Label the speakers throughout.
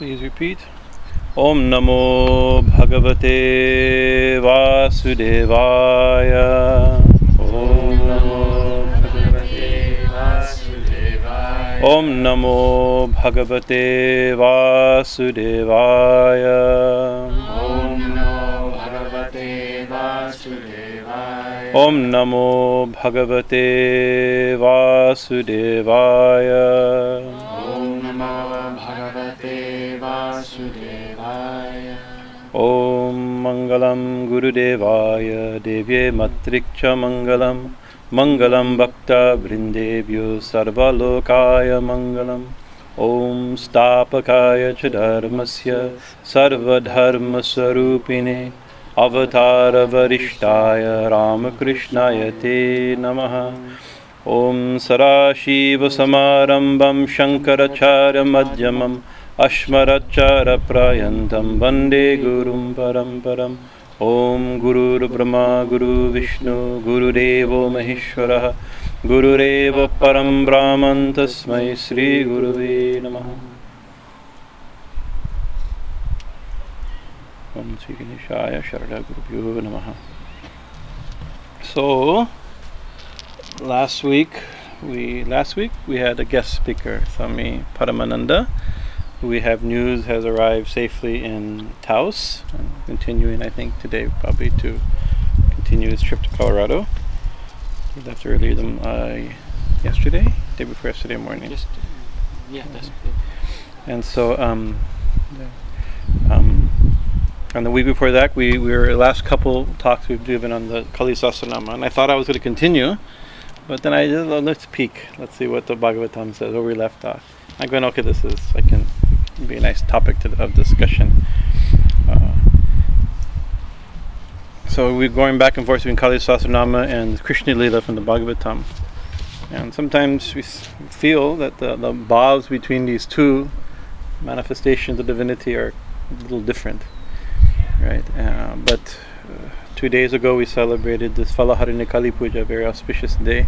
Speaker 1: Please repeat. Om Namo Bhagavate Vasudevaya. Om Namo Bhagavate Vasudevaya. Om Namo Bhagavate Vasudevaya.
Speaker 2: Om Namo Bhagavate Vasudevaya.
Speaker 1: Vasudevaya. ॐ मङ्गलं गुरुदेवाय, देव्ये मत्रिक्ष मङ्गलं मङ्गलं भक्तवृन्देभ्यो सर्वलोकाय मङ्गलम् ॐ स्थापकाय च धर्मस्य सर्वधर्मस्वरूपिणे। अवतारवरिष्ठाय रामकृष्णाय ते नमः। ॐ सदाशिवसमारम्भं शङ्कराचार्यमध्यमम्। अस्मरच्चारप्रयन्तं वंदे गुरुं परम्परम्। ॐ गुरुर्ब्रह्मा गुरुविष्णु गुरुदेवो महेश्वरः। गुरुरेव परं ब्राह्मन् तस्मै श्रीगुरुवे नमः। ॐ श्रीगणेशाय शरणगुरुभ्यो नमः। So, last week we last week we had a guest speaker, Swami Paramananda. We have news has arrived safely in Taos, and continuing I think today probably to continue his trip to Colorado. He left earlier than uh, yesterday, day before yesterday morning.
Speaker 2: Just, yeah, that's good.
Speaker 1: And so, um, the- um, and the week before that, we, we were last couple talks we've given on the Kali Sahasranama, and I thought I was going to continue, but then I did, well, let's peek, let's see what the Bhagavatam says, where we left off. I'm going, okay, this is, I can be a nice topic to, of discussion. Uh, so we're going back and forth between Kali Sahasranama and Krishna Lila from the Bhagavatam. And sometimes we feel that the, the bhavs between these two manifestations of divinity are a little different, right? Uh, but uh, two days ago we celebrated this Falaharini Kali Puja, a very auspicious day.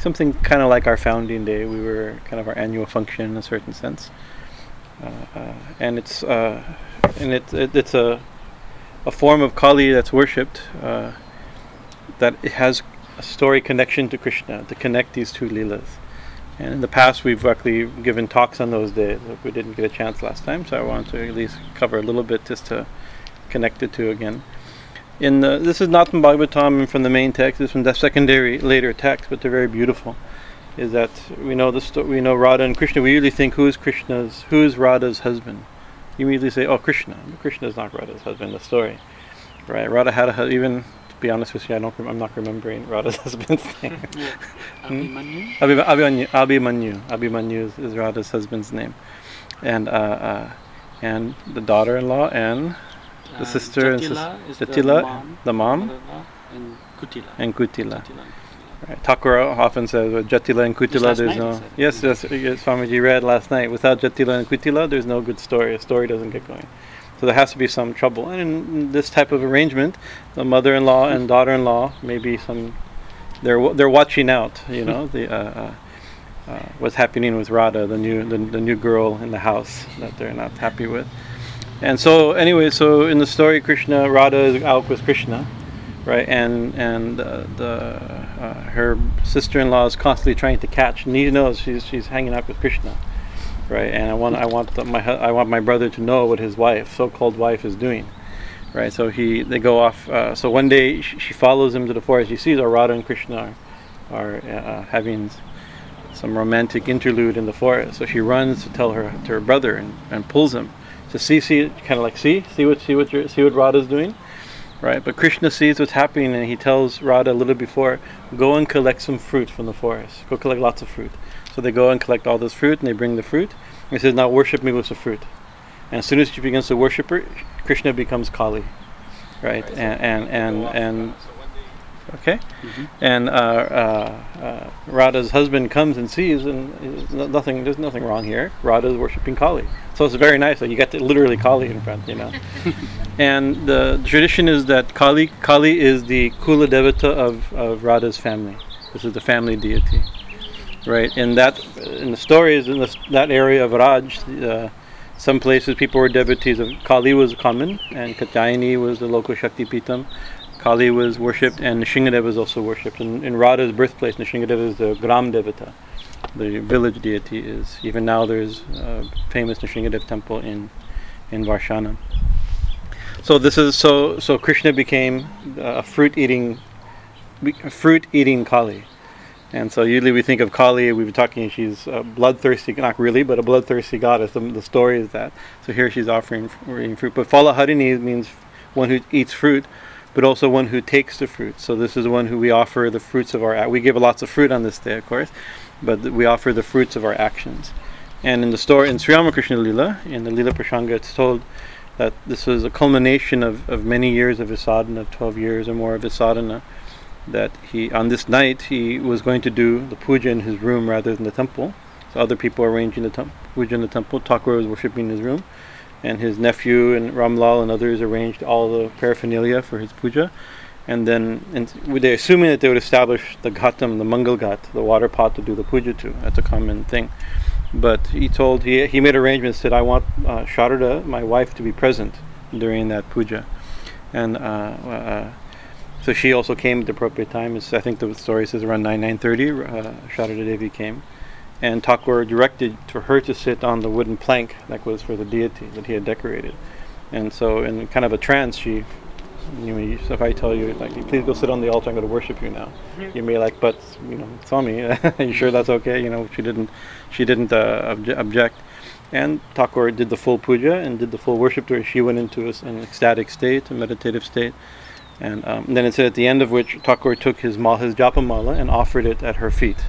Speaker 1: Something kind of like our founding day. We were kind of our annual function in a certain sense, and it's uh, and it, it it's a a form of Kali that's worshipped uh, that has a story connection to Krishna to connect these two leelas. And in the past, we've actually given talks on those days. We didn't get a chance last time, so I want to at least cover a little bit just to connect the two again. In the, this is not from Bhagavatam and from the main text. Is from the secondary later text, but they're very beautiful. Is that we know the sto- we know Radha and Krishna. We usually think who is Krishna's who is Radha's husband. You immediately say, "Oh, Krishna." But Krishna is not Radha's husband. The story, right? Radha had a hu- even. To be honest with you, I don't. Rem- I'm not remembering Radha's husband's name.
Speaker 2: Abhimanyu?
Speaker 1: Abhi- Abhimanyu, Abhimanyu, Abhimanyu is, is Radha's husband's name, and uh, uh, and the daughter-in-law and the
Speaker 2: Uh,
Speaker 1: sister and sis-
Speaker 2: Jatila the mom,
Speaker 1: the mom,
Speaker 2: and Kutila.
Speaker 1: and Kutila.
Speaker 2: Kutila.
Speaker 1: Right. Thakura often says with Jatila and Kutila, there's
Speaker 2: night,
Speaker 1: no. Yes, yes, yes. Swamiji read last night. Without Jatila and Kutila, there's no good story. A story doesn't get going. So there has to be some trouble. And in this type of arrangement, the mother-in-law and daughter-in-law maybe some. They're wa- they're watching out. You know the. Uh, uh, uh, what's happening with Radha, the new the, the new girl in the house that they're not happy with, and so anyway, so in the story, Krishna Radha is out with Krishna, right? And and uh, the uh, her sister-in-law is constantly trying to catch. He knows she's she's hanging out with Krishna, right? And I want I want the, my I want my brother to know what his wife, so-called wife, is doing, right? So he they go off. Uh, so one day she, she follows him to the forest. She sees Arada and Krishna are, are uh, having some romantic interlude in the forest. So she runs to tell her to her brother and, and pulls him. So see, see, kind of like see, see what see what you're, see what Radha's doing, right? But Krishna sees what's happening and he tells Radha a little before, go and collect some fruit from the forest. Go collect lots of fruit. So they go and collect all this fruit and they bring the fruit. And he says, now worship me with the fruit. And as soon as she begins to worship her, Krishna becomes Kali, right? And and and and okay.
Speaker 2: Mhm.
Speaker 1: And uh, uh, uh, Radha's husband comes and sees, and is nothing. There's nothing wrong here. Radha's worshiping Kali, so it's very nice. that you got to literally Kali in front, you know. and the tradition is that Kali Kali is the Kula Devata of, of Radha's family. This is the family deity, right? And that in the stories in this, that area of Raj, uh, Some places people were devotees of Kali was common, and Katyayani was the local Shakti Pitam. Kali was worshipped, and Nishingadev was also worshipped. In, in Radha's birthplace, Nishingadev is the Gram Devata, the village deity. Is even now there's a famous Nishingadev temple in in Varshana. So this is so so Krishna became uh, a fruit eating fruit eating Kali. And so usually we think of Kali, we've been talking, she's bloodthirsty, not really, but a bloodthirsty goddess. The, the story is that. So here she's offering, offering fruit. But Falaharini means one who eats fruit, but also one who takes the fruit. So this is the one who we offer the fruits of our, we give lots of fruit on this day, of course, but we offer the fruits of our actions. And in the story, in Sri Ramakrishna Lila, in the Lila Prasanga, it's told that this was a culmination of, of many years of sadhana, of 12 years or more of sadhana that he on this night he was going to do the puja in his room rather than the temple. So other people arranging the temp- puja in the temple. Thakur was worshipping in his room, and his nephew and Ramlal and others arranged all the paraphernalia for his puja. And then, and they assuming that they would establish the ghatam, the mangal ghat, the water pot to do the puja to. That's a common thing. But he told he he made arrangements. Said, "I want uh, Sharada, my wife, to be present during that puja," and. Uh, uh, so she also came at the appropriate time. It's, I think the story says around 9 9:30. Uh, Sharada Devi came, and Thakur directed for her to sit on the wooden plank that was for the deity that he had decorated. And so, in kind of a trance, she, you know, so if I tell you, like, please go sit on the altar, I'm going to worship you now. You may like, but you know, Swami, are you sure that's okay? You know, she didn't, she didn't uh, obje- object. And Thakur did the full puja and did the full worship to her. She went into a, an ecstatic state, a meditative state. And, um, then it said at the end of which Thakur took his mal, his japamala, and offered it at her feet,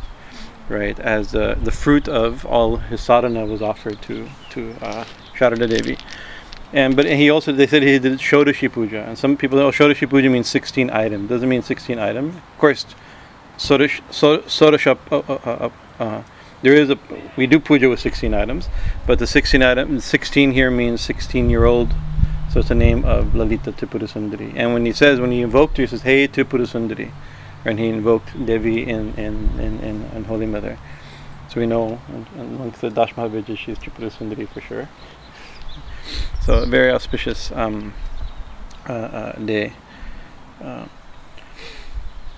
Speaker 1: right? As uh, the fruit of all his sadhana was offered to to uh, Sharada Devi. And but he also they said he did Shodashi puja, and some people know Shodashi puja means 16 item. Doesn't mean 16 item. Of course, Sodash, uh, uh, uh, there is a we do puja with 16 items, but the 16 item 16 here means 16 year old so it's the name of Lalita Tripura Sundari. And when he says, when he invoked her, he says, Hey Tripura Sundari. And he invoked Devi in, in, in, in, in Holy Mother. So we know amongst the Dash Mahavidya, she's Tripura Sundari for sure. So a very auspicious um, uh, uh, day. Uh,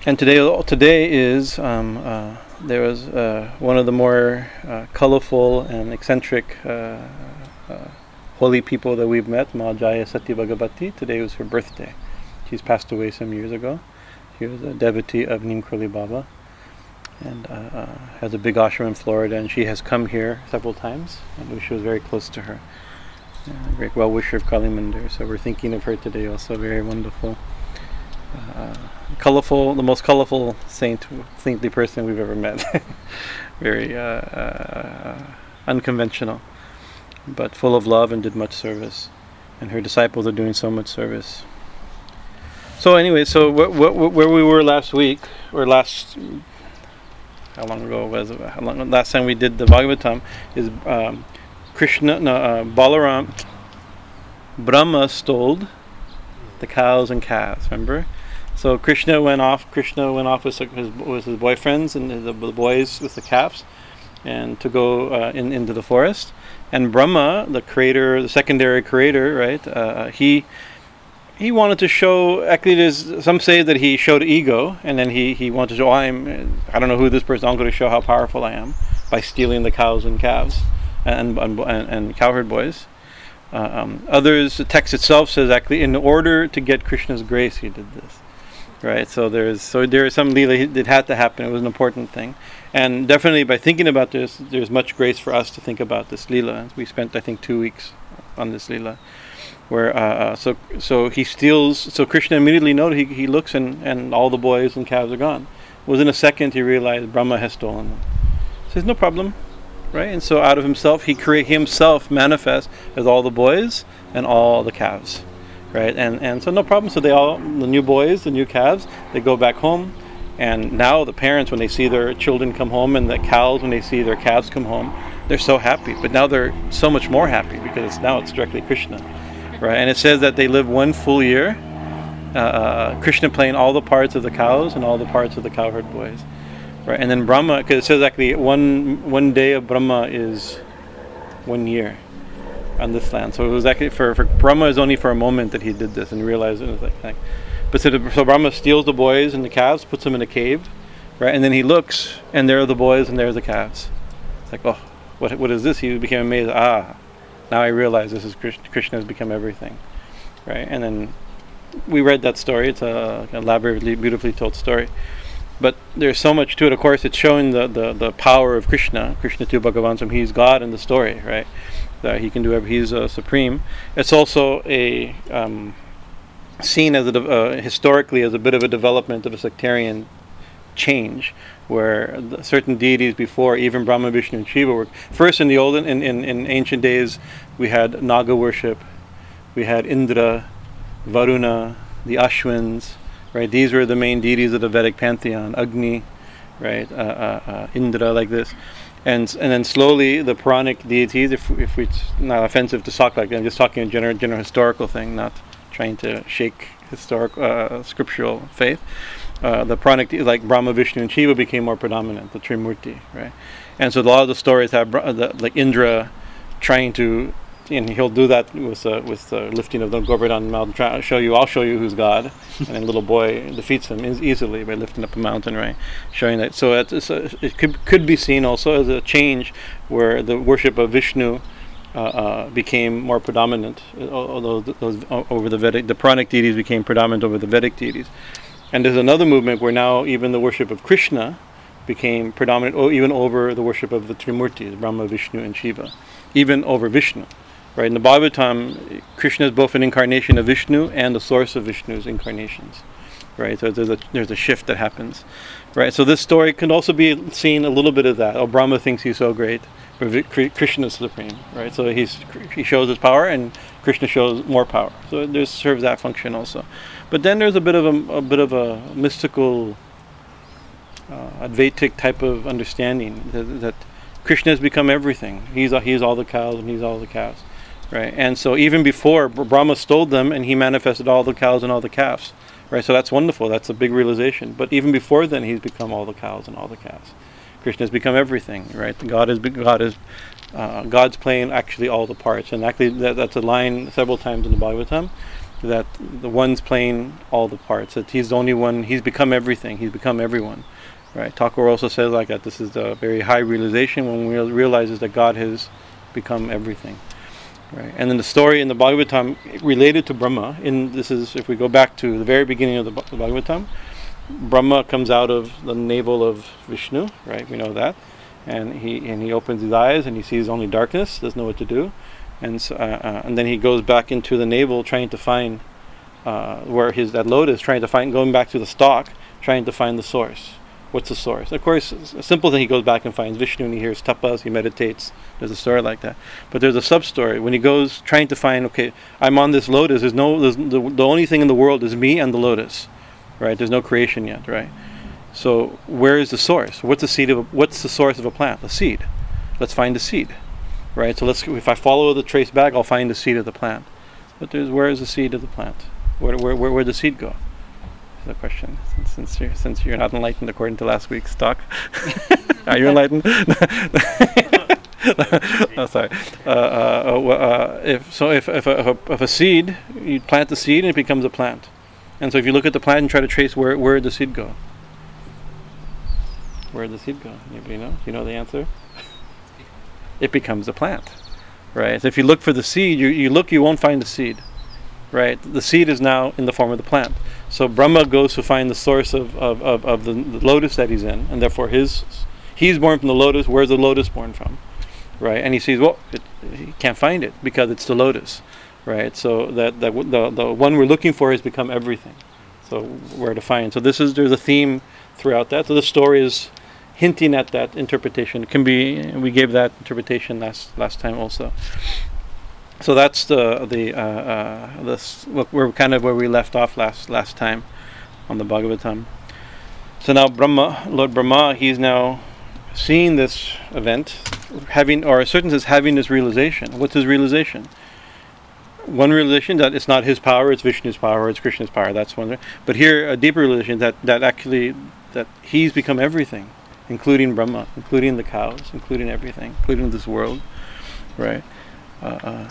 Speaker 1: and today, today is um, uh, there was uh, one of the more uh, colorful and eccentric holy people that we've met, Ma Jaya Sati Bhagavati. Today was her birthday. She's passed away some years ago. She was a devotee of Neem Karoli Baba and uh, uh, has a big ashram in Florida, and she has come here several times, and she was very close to her. a great well wisher of Kali Mandir, so we're thinking of her today also. Very wonderful. Uh, colorful, the most colorful saint, saintly person we've ever met. very uh, uh, unconventional but full of love and did much service. And her disciples are doing so much service. So anyway, so wh- wh- where we were last week, or last, how long ago was it? How long, last time we did the Bhagavatam is um, Krishna, no, uh, Balaram, Brahma stole the cows and calves. Remember? So Krishna went off. Krishna went off with his, with his boyfriends and the, boys with the calves, and to go uh, in into the forest and Brahma, the creator, the secondary creator, right? Uh, he he wanted to show. Actually, there's some say that he showed ego, and then he he wanted to show. Oh, I'm. I don't know who this person. I'm going to show how powerful I am by stealing the cows and calves, and and, and, and cowherd boys. Uh, um, others, the text itself says actually, in order to get Krishna's grace, he did this right? So there's so there is some lila that had to happen. It was an important thing, and definitely by thinking about this, there's much grace for us to think about this lila. We spent I think two weeks on this lila, where uh, uh, so so he steals. So Krishna immediately noted he he looks and and all the boys and calves are gone. Within a second, he realized Brahma has stolen them. Says no problem, right? And so out of himself, he create himself manifest as all the boys and all the calves right? And and so no problem. So they all the new boys, the new calves, they go back home, and now the parents when they see their children come home, and the cows when they see their calves come home, they're so happy. But now they're so much more happy because now it's directly Krishna, right? And it says that they live one full year. Uh, uh Krishna playing all the parts of the cows and all the parts of the cowherd boys, right? And then Brahma, because it says actually one one day of Brahma is one year, on this land. So it was actually for, for Brahma is only for a moment that he did this and realized it was like, like but so, the, so Brahma steals the boys and the calves, puts them in a cave, right? And then he looks, and there are the boys and there are the calves. It's like, oh, what what is this? He became amazed. Ah, now I realize this is Krishna, Krishna has become everything, right? And then we read that story. It's a elaborately, beautifully told story. But there's so much to it. Of course, it's showing the, the, the power of Krishna. Krishna tu Bhagavan svayam. He's God in the story, right? That he can do everything. He's uh, supreme. It's also a um, seen as a de- uh, historically as a bit of a development of a sectarian change, where certain deities before, even Brahma, Vishnu, and Shiva, were first in the olden in, in, in ancient days. We had Naga worship, we had Indra, Varuna, the Ashwins, right? These were the main deities of the Vedic pantheon. Agni, right? Uh, uh, uh, Indra, like this. And, and then slowly the Puranic deities, if, if it's not offensive to talk like that, I'm just talking a general, general historical thing, not trying to shake historic uh, scriptural faith. Uh, the puranic like Brahma, Vishnu, and Shiva, became more predominant, the Trimurti, right? And so a lot of the stories have the, like Indra trying to and he'll do that with uh, with the lifting of the Govardhan mountain. Try, show you, I'll show you who's God, and then little boy defeats him easily by lifting up a mountain, right? Showing that. So it could could be seen also as a change where the worship of Vishnu. Uh, uh, became more predominant, uh, although those over the Vedic, the Puranic deities became predominant over the Vedic deities. And there's another movement where now even the worship of Krishna became predominant, or even over the worship of the Trimurtis, Brahma, Vishnu, and Shiva, even over Vishnu. Right in the Bhagavatam, Krishna is both an incarnation of Vishnu and the source of Vishnu's incarnations. Right, so there's a there's a shift that happens. Right, so this story can also be seen a little bit of that. Oh, Brahma thinks he's so great, but Krishna is supreme. Right, so he's he shows his power, and Krishna shows more power. So there serves that function also. But then there's a bit of a, a bit of a mystical, uh, Advaitic type of understanding that, that Krishna has become everything. He's he's all the cows and he's all the calves right? And so even before Brahma stole them, and he manifested all the cows and all the calves, right? So that's wonderful. That's a big realization. But even before then, he's become all the cows and all the calves. Krishna has become everything, right? God is God is uh, God's playing actually all the parts, and actually that, that's a line several times in the Bhagavatam that the one's playing all the parts. That he's the only one. He's become everything. He's become everyone. Right. Thakur also says like that. This is a very high realization when one realizes that God has become everything. Right. And then the story in the Bhagavatam related to Brahma, in this is if we go back to the very beginning of the, the Bhagavatam, Brahma comes out of the navel of Vishnu, right? We know that, and he and he opens his eyes and he sees only darkness, doesn't know what to do, and so, uh, uh, and then he goes back into the navel trying to find uh, where his that lotus, trying to find going back to the stalk, trying to find the source. What's the source? Of course, a simple thing he goes back and finds Vishnu and he hears tapas, he meditates. There's a story like that. But there's a sub story. When he goes trying to find, okay, I'm on this lotus, there's no, there's, the, the only thing in the world is me and the lotus, right? There's no creation yet, right? So where is the source? What's the seed of, what's the source of a plant? A seed. Let's find the seed, right? So let's, if I follow the trace back, I'll find the seed of the plant. But there's, where is the seed of the plant? Where, where, where, where the seed go? The question since, since you're since you're not enlightened according to last week's talk. Are you enlightened? oh, sorry. Uh, uh, uh, uh, if so, if if a, if a, if a seed, you plant the seed and it becomes a plant, and so if you look at the plant and try to trace where where the seed go, where did the seed go? Anybody know? You know the answer? it becomes a plant, right? So if you look for the seed, you you look, you won't find the seed right? The seed is now in the form of the plant. So Brahma goes to find the source of, of, of, of the, the, lotus that he's in, and therefore his he's born from the lotus. Where's the lotus born from? Right? And he sees, well, it, he can't find it because it's the lotus, right? So that, that the, the one we're looking for has become everything. So where to find? So this is there's a theme throughout that. So the story is hinting at that interpretation. It can be we gave that interpretation last last time also so that's the the uh, uh, this we're kind of where we left off last last time on the Bhagavatam. So now Brahma, Lord Brahma, he's now seeing this event, having or a certain sense having this realization. What's his realization? One realization that it's not his power, it's Vishnu's power, it's Krishna's power. That's one. But here, a deeper realization that that actually that he's become everything, including Brahma, including the cows, including everything, including this world, right? Uh, uh,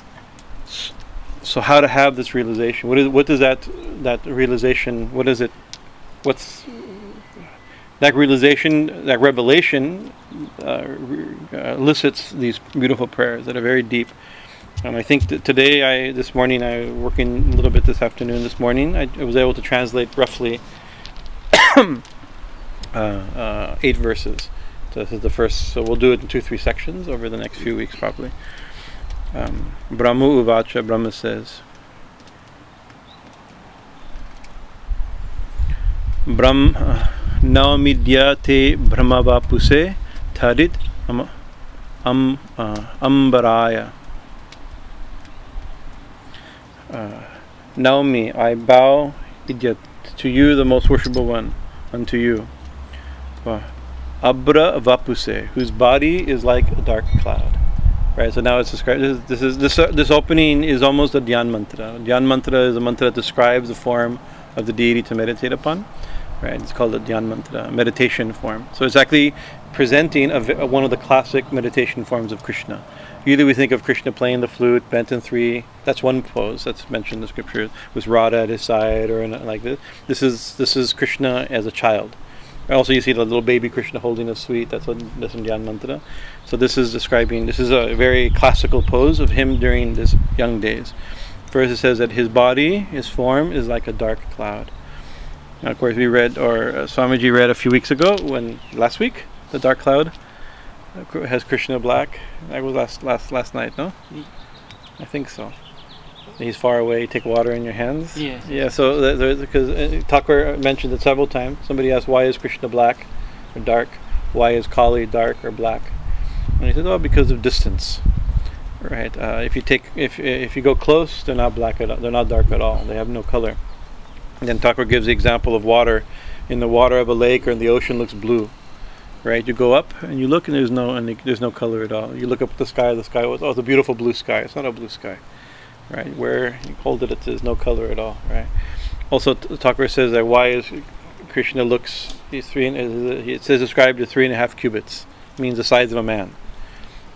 Speaker 1: So how to have this realization? What is what does that that realization? What is it? What's that realization? That revelation uh, uh, elicits these beautiful prayers that are very deep. And I think that today, I this morning, I working a little bit this afternoon. This morning, I, I was able to translate roughly uh, uh, eight verses. So this is the first. So we'll do it in two, three sections over the next few weeks, probably. Um, Brahma Uvacha, Brahma says, Brahm Naamidya te Brahmavapuse Tadit am, am, uh, Ambaraya. Uh, Naumi, I bow Idyat to you, the most worshipable one, unto you. Uh, Abra Vapuse, whose body is like a dark cloud. Right, so now it's described. This, is- this is this uh, this opening is almost a Dhyan mantra. Dhyan mantra is a mantra that describes the form of the deity to meditate upon. Right, it's called a Dhyan mantra, meditation form. So it's actually presenting a, v- one of the classic meditation forms of Krishna. Usually we think of Krishna playing the flute, bent in three. That's one pose that's mentioned in the scripture with Radha at his side or in, like this. This is this is Krishna as a child. Also, you see the little baby Krishna holding a sweet. That's what that's in Dhyan mantra. So this is describing. This is a very classical pose of him during his young days. First, it says that his body, his form, is like a dark cloud. Now, of course, we read, or uh, Swamiji read a few weeks ago, when last week, the dark cloud uh, has Krishna black. That was last last last night, no?
Speaker 2: Mm.
Speaker 1: I think so. He's far away. Take water in your hands.
Speaker 2: Yes.
Speaker 1: Yeah. So because uh, Thakur mentioned it several times. Somebody asked, "Why is Krishna black or dark? Why is Kali dark or black?" And he said, "Oh, because of distance." Right. Uh, if you take if if you go close, they're not black at all. They're not dark at all. They have no color. And then Thakur gives the example of water. In the water of a lake or in the ocean looks blue. Right. You go up and you look and there's no and there's no color at all. You look up at the sky. The sky was oh, it's a beautiful blue sky. It's not a blue sky. Right. Where you hold it, there's no color at all. Right. Also, T- Thakur says that why is Krishna looks he's three it says described to three and a half cubits means the size of a man.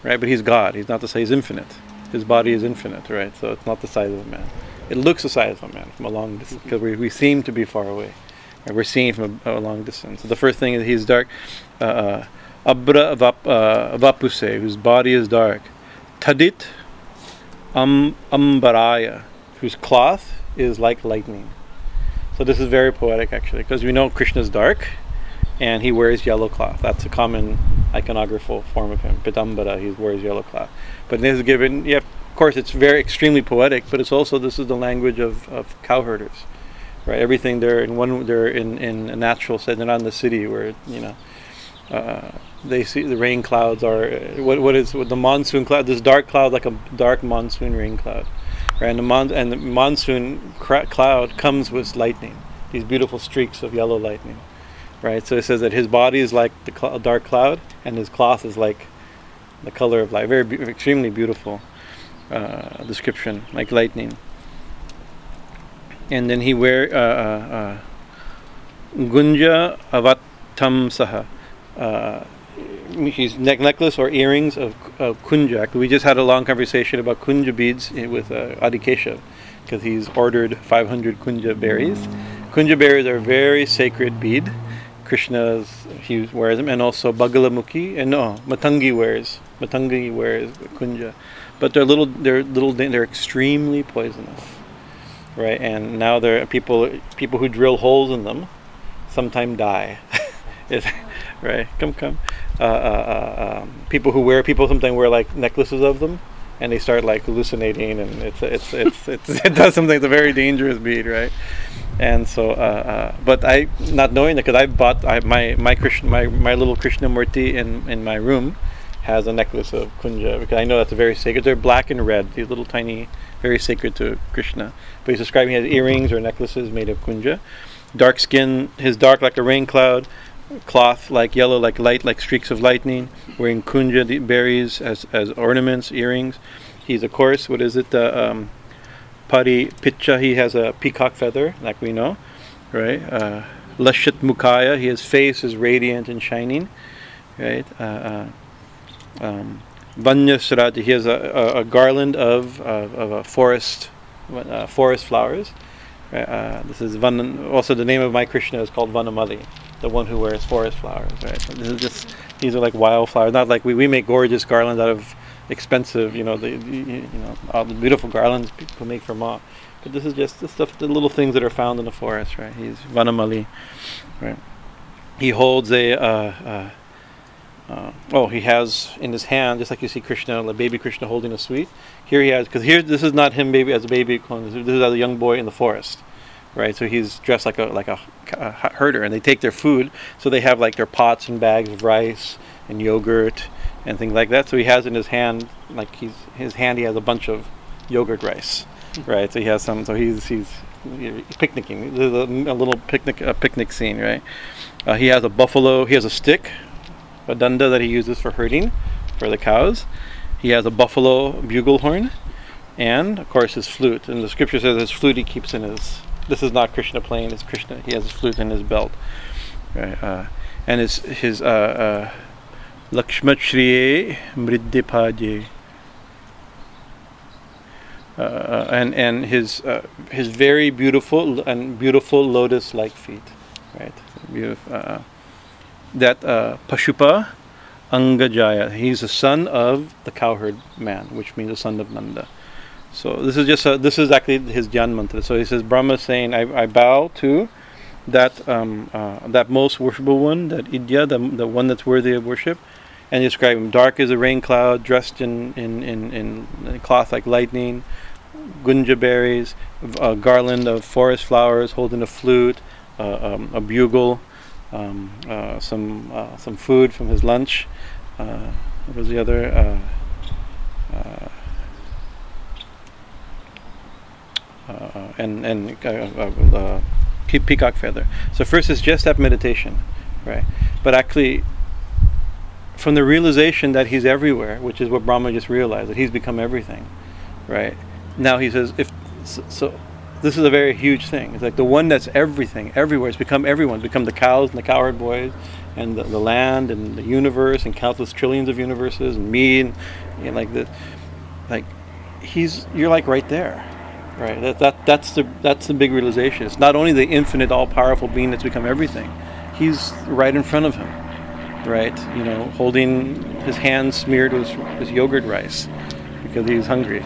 Speaker 1: Right. But he's God. He's not the size. He's infinite. His body is infinite. Right. So it's not the size of a man. It looks the size of a man from a long distance because we, we seem to be far away. Right? We're seeing from a, a long distance. So the first thing is he's dark. Uh, uh, Abra uh, Vapuse, whose body is dark. Tadit um, Ambaraya, whose cloth is like lightning. So this is very poetic actually, because we know Krishna's dark, and he wears yellow cloth. That's a common iconographical form of him. Pitambara, he wears yellow cloth. But this is given, yeah, of course, it's very extremely poetic, but it's also this is the language of, of cowherders, right? Everything they're in one, they're in, in a natural setting. They're not in the city where you know. Uh, they see the rain clouds are uh, what what is what the monsoon cloud this dark cloud like a dark monsoon rain cloud. Right and the, mon- and the monsoon cloud comes with lightning these beautiful streaks of yellow lightning. Right so it says that his body is like the cl- dark cloud and his cloth is like the color of light. Very be- extremely beautiful uh, description like lightning. And then he wear uh, uh, uh, gunja avatam saha uh, neck necklace or earrings of, of kunja. We just had a long conversation about kunja beads with uh, Adikesha because he's ordered 500 kunja berries. Kunja berries are a very sacred bead. Krishna's he wears them, and also Bagalamukhi and no Matangi wears Matangi wears kunja, but they're little they're little they're extremely poisonous, right? And now there are people people who drill holes in them, sometimes die. Right? Come, come. Uh, uh, uh, um, people who wear people sometimes wear like necklaces of them, and they start like hallucinating, and it's it's it's, it's it does something. It's a very dangerous bead, right? And so, uh, uh, but I not knowing that because I bought I, my my Krishna my, my little Krishna Murti in in my room has a necklace of kunja because I know that's very sacred. They're black and red. These little tiny, very sacred to Krishna. But he's describing his earrings or necklaces made of kunja. Dark skin, his dark like a rain cloud cloth like yellow like light like streaks of lightning wearing kunja berries as as ornaments earrings he's of course what is it uh, um pari pitcha he has a peacock feather like we know right uh lashit mukaya his face is radiant and shining right uh, uh, um. He has a, a, a garland of, of, of a forest, uh, forest flowers. Right, uh, this is Van, also the name of my Krishna is called Vanamali, the one who wears forest flowers. Right, so this is just these are like wildflowers. Not like we, we make gorgeous garlands out of expensive, you know, the, the you know all the beautiful garlands people make for Ma. But this is just the stuff, the little things that are found in the forest. Right, he's Vanamali. Right, he holds a. Uh, uh, oh, he has in his hand, just like you see Krishna, like baby Krishna holding a sweet. Here he has, because here this is not him, baby as a baby. This is as a young boy in the forest, right? So he's dressed like a like a, a herder, and they take their food. So they have like their pots and bags of rice and yogurt and things like that. So he has in his hand, like he's his hand, he has a bunch of yogurt rice, right? So he has some. So he's he's picnicking. There's a, a little picnic a picnic scene, right? Uh, he has a buffalo. He has a stick a danda that he uses for herding for the cows. He has a buffalo bugle horn, and of course his flute. And the scripture says his flute he keeps in his. This is not Krishna playing. It's Krishna. He has his flute in his belt, right? Uh, and his his uh, uh, Lakshmachriye Mriddipaje. Uh, uh, and and his uh, his very beautiful and beautiful lotus-like feet, right? Beautiful. Uh, that uh, Pashupa Angajaya, he's the son of the cowherd man, which means the son of Nanda. So this is just a, this is actually his Dhyan mantra. So he says Brahma saying, I, I bow to that um, uh, that most worshipable one, that Idya, the, the one that's worthy of worship, and describe him dark as a rain cloud, dressed in in, in, in cloth like lightning, gunja berries, a garland of forest flowers, holding a flute, uh, um, a bugle, um, uh, some uh, some food from his lunch. Uh, what was the other? Uh, uh, uh, and and peacock feather. So first is just that meditation, right? But actually, from the realization that he's everywhere, which is what Brahma just realized that he's become everything, right? Now he says, if so, so this is a very huge thing. It's like the one that's everything, everywhere. It's become everyone. It's become the cows and the cowherd boys, and the, the land and the universe and countless trillions of universes and me and, like the, like, he's you're like right there, right? That that that's the that's the big realization. It's not only the infinite, all-powerful being that's become everything. He's right in front of him, right? You know, holding his hand smeared with, with yogurt rice because he's hungry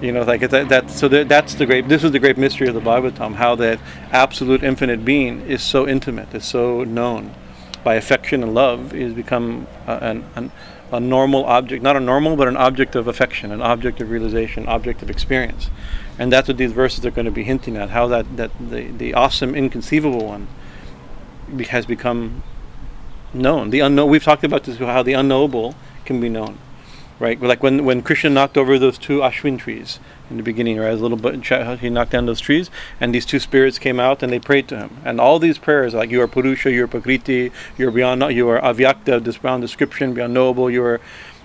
Speaker 1: you know, like that. that so that, that's the great. This is the great mystery of the Bhagavatam. How that absolute infinite being is so intimate, is so known by affection and love, is become uh, an, an, a normal object, not a normal, but an object of affection, an object of realization, object of experience, and that's what these verses are going to be hinting at. How that that the the awesome, inconceivable one has become known. The unknown. We've talked about this. How the unknowable can be known right? Like when, when Krishna knocked over those two ashwin trees in the beginning, right? As a little bit, he knocked down those trees, and these two spirits came out and they prayed to him. And all these prayers, like you are Purusha, you are Prakriti, you are beyond, you are Avyakta, this beyond description, beyond knowable, you are,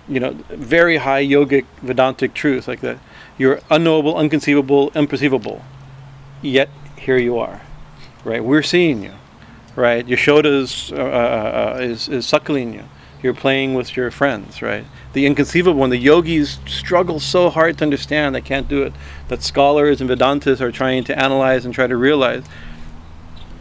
Speaker 1: you know, very high yogic Vedantic truth, like that. You're unknowable, unconceivable, imperceivable. Yet here you are, right? We're seeing you, right? Yashoda is, uh, uh, uh, is, is suckling you you're playing with your friends, right? The inconceivable one, the yogis struggle so hard to understand, they can't do it. That scholars and Vedantas are trying to analyze and try to realize.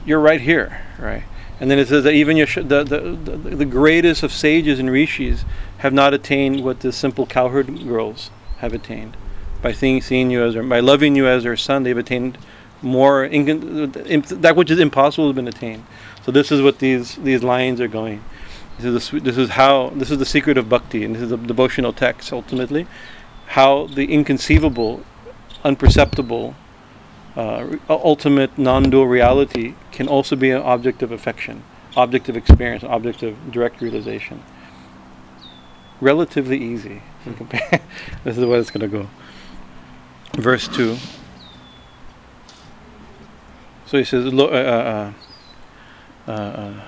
Speaker 1: You're right here, right? And then it says that even the, the, the, the greatest of sages and rishis have not attained what the simple cowherd girls have attained. By seeing, seeing you as their, by loving you as their son, they've attained more. that which is impossible has been attained. So this is what these these lines are going. This is, the, this is how this is the secret of bhakti, and this is a devotional text ultimately. How the inconceivable, unperceptible, uh, ultimate non-dual reality can also be an object of affection, object of experience, object of direct realization. Relatively easy. this is what it's going to go. Verse two. So he says, uh, uh,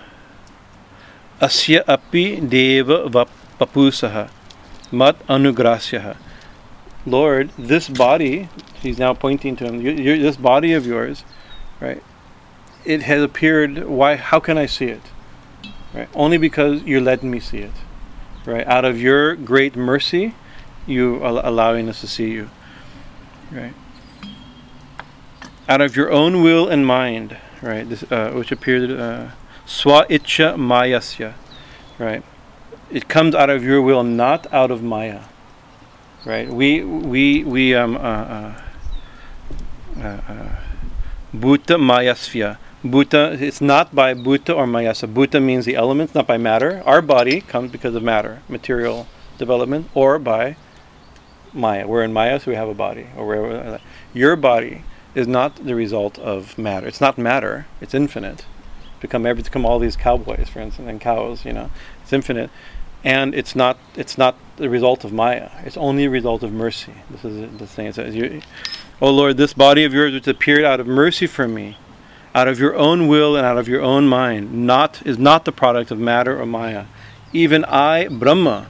Speaker 1: Asya api deva papusaha mat anugrasyaha. Lord, this body, he's now pointing to him, you, this body of yours, right? It has appeared. Why? How can I see it? Right? Only because you're letting me see it. right? Out of your great mercy, you are allowing us to see you, right? Out of your own will and mind, right? This, uh, which appeared uh, swa itcha mayasya, right? It comes out of your will, not out of maya, right? We we we um uh, uh, uh, uh, bhuta mayasvya. Bhuta, it's not by bhuta or mayasa. Bhuta means the elements, not by matter. Our body comes because of matter, material development, or by Maya. We're in Maya, so we have a body. Or we're, your body is not the result of matter. It's not matter. It's infinite. Become every become all these cowboys, for instance, and cows. You know, it's infinite, and it's not. It's not the result of Maya. It's only a result of mercy. This is the thing. It says, you, "Oh Lord, this body of yours which appeared out of mercy for me." Out of your own will and out of your own mind, not is not the product of matter or Maya. Even I, Brahma,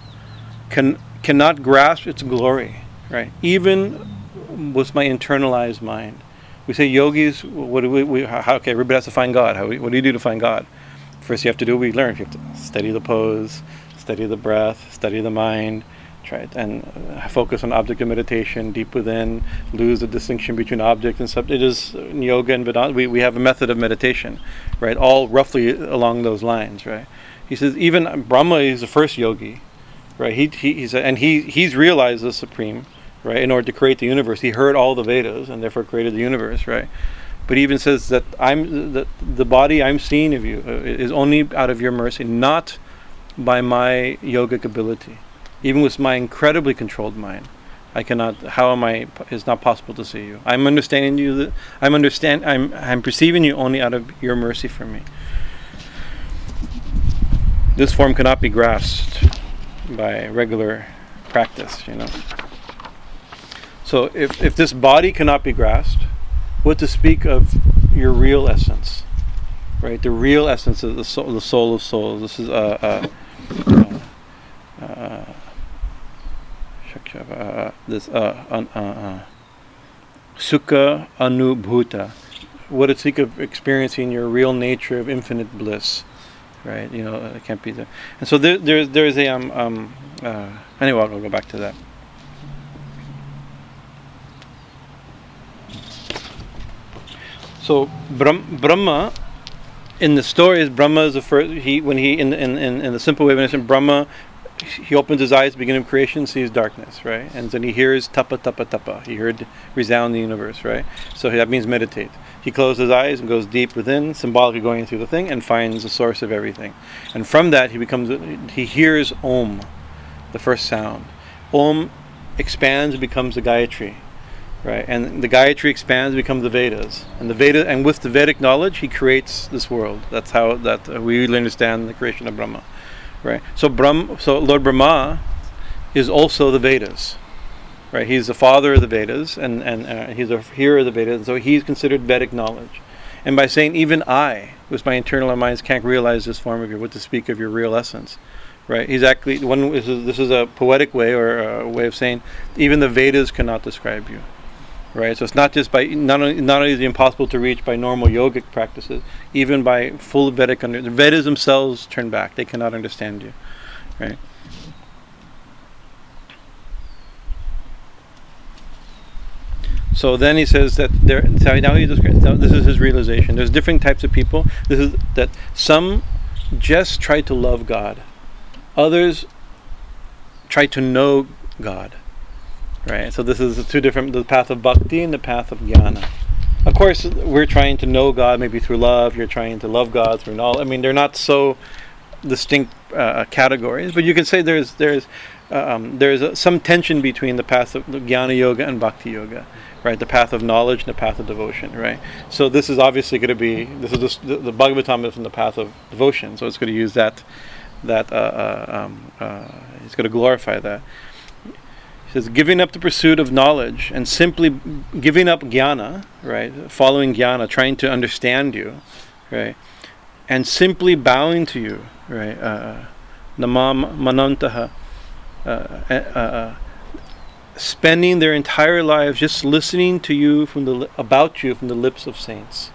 Speaker 1: can cannot grasp its glory, right? Even with my internalized mind. We say yogis, what do we, we how, okay, everybody has to find God. How, what do you do to find God? First, you have to do what we learn. You have to study the pose, study the breath, study the mind, try it, and uh, focus on object of meditation deep within, lose the distinction between object and subject. It is in yoga and Vedanta, we, we have a method of meditation, right? All roughly along those lines, right? He says, even Brahma is the first yogi right? He, he he's and he he's realized the supreme, right? In order to create the universe, he heard all the Vedas and therefore created the universe, right? But he even says that I'm that the body I'm seeing of you uh, is only out of your mercy, not by my yogic ability. Even with my incredibly controlled mind, I cannot. How am I? It's not possible to see you. I'm understanding you. That I'm understand. I'm I'm perceiving you only out of your mercy for me. This form cannot be grasped by regular practice, you know. So if, if this body cannot be grasped, what to speak of your real essence, right? The real essence of the soul, the soul of souls. This is a uh, uh, uh, uh, uh this uh, uh, uh, sukha anubhuta. What to speak of experiencing your real nature of infinite bliss right? You know, it can't be there. And so there, there's there's a um, um uh, anyway, I'll go back to that. So Brahm, Brahma, in the stories, Brahma is the first. He when he in in in, in the simple way of understanding Brahma. He opens his eyes, beginning of creation, sees darkness, right? And then he hears tapa tapa tapa. He heard resound the universe, right? So that means meditate. He closes his eyes and goes deep within, symbolically going through the thing, and finds the source of everything. And from that, he becomes he hears Om, the first sound. Om expands and becomes the Gayatri, right? And the Gayatri expands becomes the Vedas. And the Veda, and with the Vedic knowledge, he creates this world. That's how that uh, we really understand the creation of Brahma, right? So Brahm, so Lord Brahma is also the Vedas right? He's the father of the Vedas, and and uh, he's a hero of the Vedas, so he's considered Vedic knowledge. And by saying even I, with my internal minds, can't realize this form of your, what to speak of your real essence, right? He's actually one. This is, this is a poetic way or a way of saying even the Vedas cannot describe you, right? So it's not just by not only not only is it impossible to reach by normal yogic practices, even by full Vedic under the Vedas themselves turn back; they cannot understand you, right? So then he says that there. So now he describes. Now This is his realization. There's different types of people. This is that some just try to love God, others try to know God. Right. So this is the two different: the path of bhakti and the path of jnana. Of course, we're trying to know God maybe through love. You're trying to love God through knowledge. I mean, they're not so distinct uh, categories, but you can say there's there's um, there's some tension between the path of jnana yoga and bhakti yoga right? The path of knowledge and the path of devotion, right? So this is obviously going to be this is the, the Bhagavatam is from the path of devotion, so it's going to use that that uh, uh, um, uh, it's going to glorify that. He says, giving up the pursuit of knowledge and simply giving up jnana, right? Following jnana, trying to understand you, right? And simply bowing to you, right? Uh, namam manantaha. Uh, uh, spending their entire lives just listening to you from the about you from the lips of saints.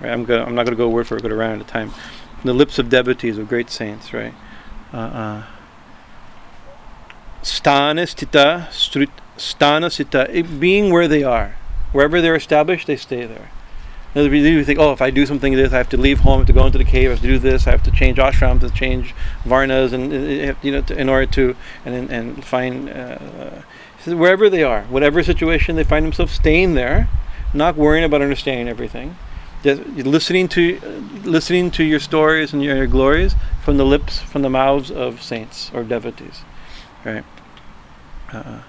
Speaker 1: Right? I'm gonna, I'm not going to go word for word, around at a time. The lips of devotees of great saints, right? Uh, uh, strut, sthana being where they are. Wherever they're established, they stay there. Words, you think, oh, if I do something like this, I have to leave home, I have to go into the cave, I have to do this, I have to change ashram, to change varnas, and uh, you know, to, in order to and and find uh, wherever they are, whatever situation they find themselves, staying there, not worrying about understanding everything, just listening to uh, listening to your stories and your, your glories from the lips, from the mouths of saints or devotees, right? Uh,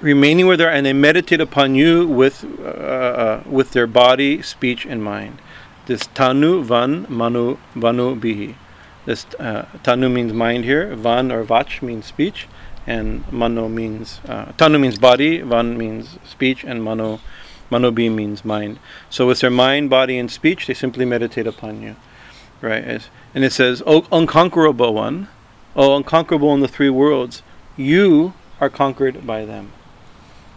Speaker 1: remaining where they are, and they meditate upon you with uh, uh, with their body, speech, and mind. This tanu van manu vanu bihi. This uh, tanu means mind here. Van or vach means speech, and mano means uh, tanu means body. Van means speech, and mano manobi means mind. So with their mind, body, and speech, they simply meditate upon you, right? And it says, "O unconquerable one, O unconquerable in the three worlds, you are conquered by them."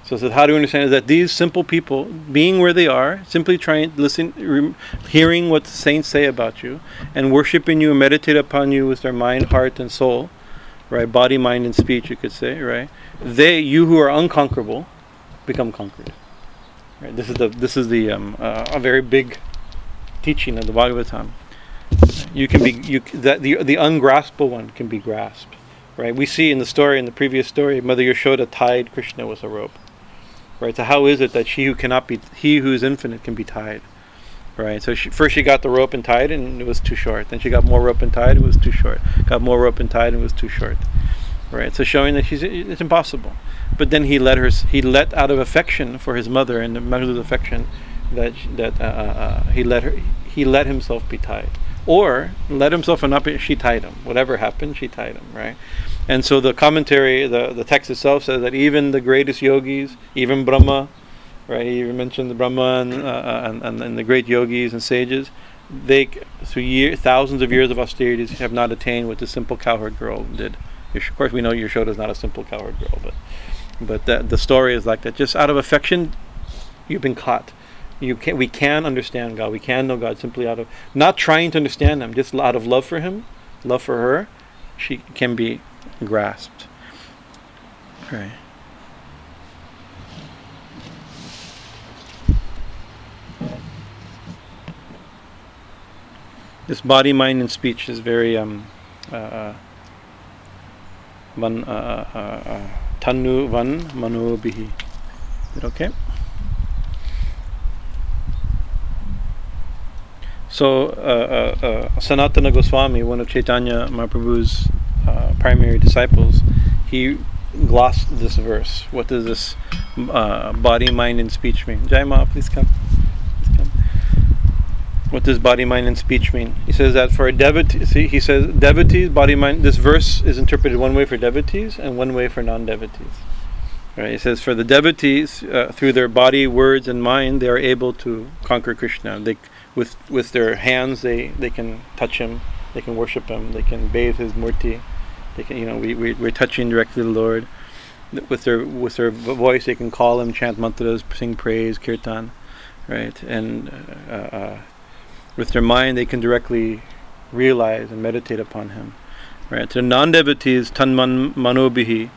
Speaker 1: So, so how do we understand is that these simple people, being where they are, simply trying, listen, re, hearing what the saints say about you, and worshiping you and meditate upon you with their mind, heart, and soul, right? Body, mind, and speech, you could say, right? They, you who are unconquerable, become conquered. Right? This is the this is the um, uh, a very big teaching of the Bhagavatam. You can be you that the the ungraspable one can be grasped, right? We see in the story in the previous story, Mother Yashoda tied Krishna with a rope right? So how is it that she who cannot be, he who is infinite, can be tied, right? So she, first she got the rope and tied, and it was too short. Then she got more rope and tied, it was too short. Got more rope and tied, and it was too short, right? So showing that she's it's impossible. But then he let her, he let out of affection for his mother and mother's affection, that that uh, uh, uh, he let her, he let himself be tied, or let himself and up she tied him. Whatever happened, she tied him, right? And so the commentary, the, the text itself says that even the greatest yogis, even Brahma, right? You mentioned the Brahma and, uh, uh, and, and, and, the great yogis and sages, they through year, thousands of years of austerities have not attained what the simple cowherd girl did. Of course, we know Yashoda is not a simple cowherd girl, but but that, the story is like that. Just out of affection, you've been caught. You can we can understand God. We can know God simply out of not trying to understand Him, just out of love for Him, love for her. She can be grasped. Right. This body, mind, and speech is very um, uh, uh van uh, uh, uh, tanu van manu bihi. Is it okay? So uh, uh, uh, Sanatana Goswami, one of Chaitanya Mahaprabhu's uh, primary disciples, he glossed this verse. What does this uh, body, mind, and speech mean? Jaima, please come. please come. What does body, mind, and speech mean? He says that for a devotee, see, he says devotees, body, mind. This verse is interpreted one way for devotees and one way for non-devotees. Right? He says for the devotees, uh, through their body, words, and mind, they are able to conquer Krishna. They, with with their hands, they they can touch him, they can worship him, they can bathe his murti they can, you know, we, we we're touching directly the Lord. With their with their voice, they can call Him, chant mantras, sing praise, kirtan, right? And uh, uh, with their mind, they can directly realize and meditate upon Him, right? so non-devotees, tanman manobihi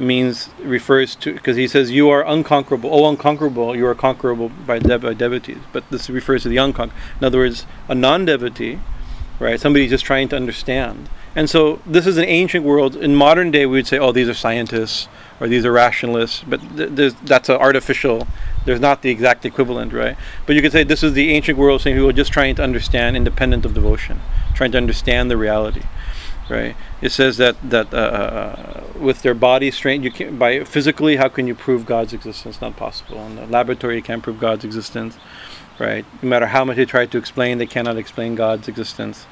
Speaker 1: means refers to because he says you are unconquerable. Oh, unconquerable! You are conquerable by, by devotees. But this refers to the unconquerable. In other words, a non-devotee, right? Somebody just trying to understand and so this is an ancient world. In modern day, we would say, oh, these are scientists or these are rationalists, but th- that's an artificial. There's not the exact equivalent, right? But you could say this is the ancient world, saying people just trying to understand, independent of devotion, trying to understand the reality, right? It says that that uh, uh with their body strength, you can by physically, how can you prove God's existence? Not possible. In the laboratory, you can't prove God's existence, right? No matter how much they try to explain, they cannot explain God's existence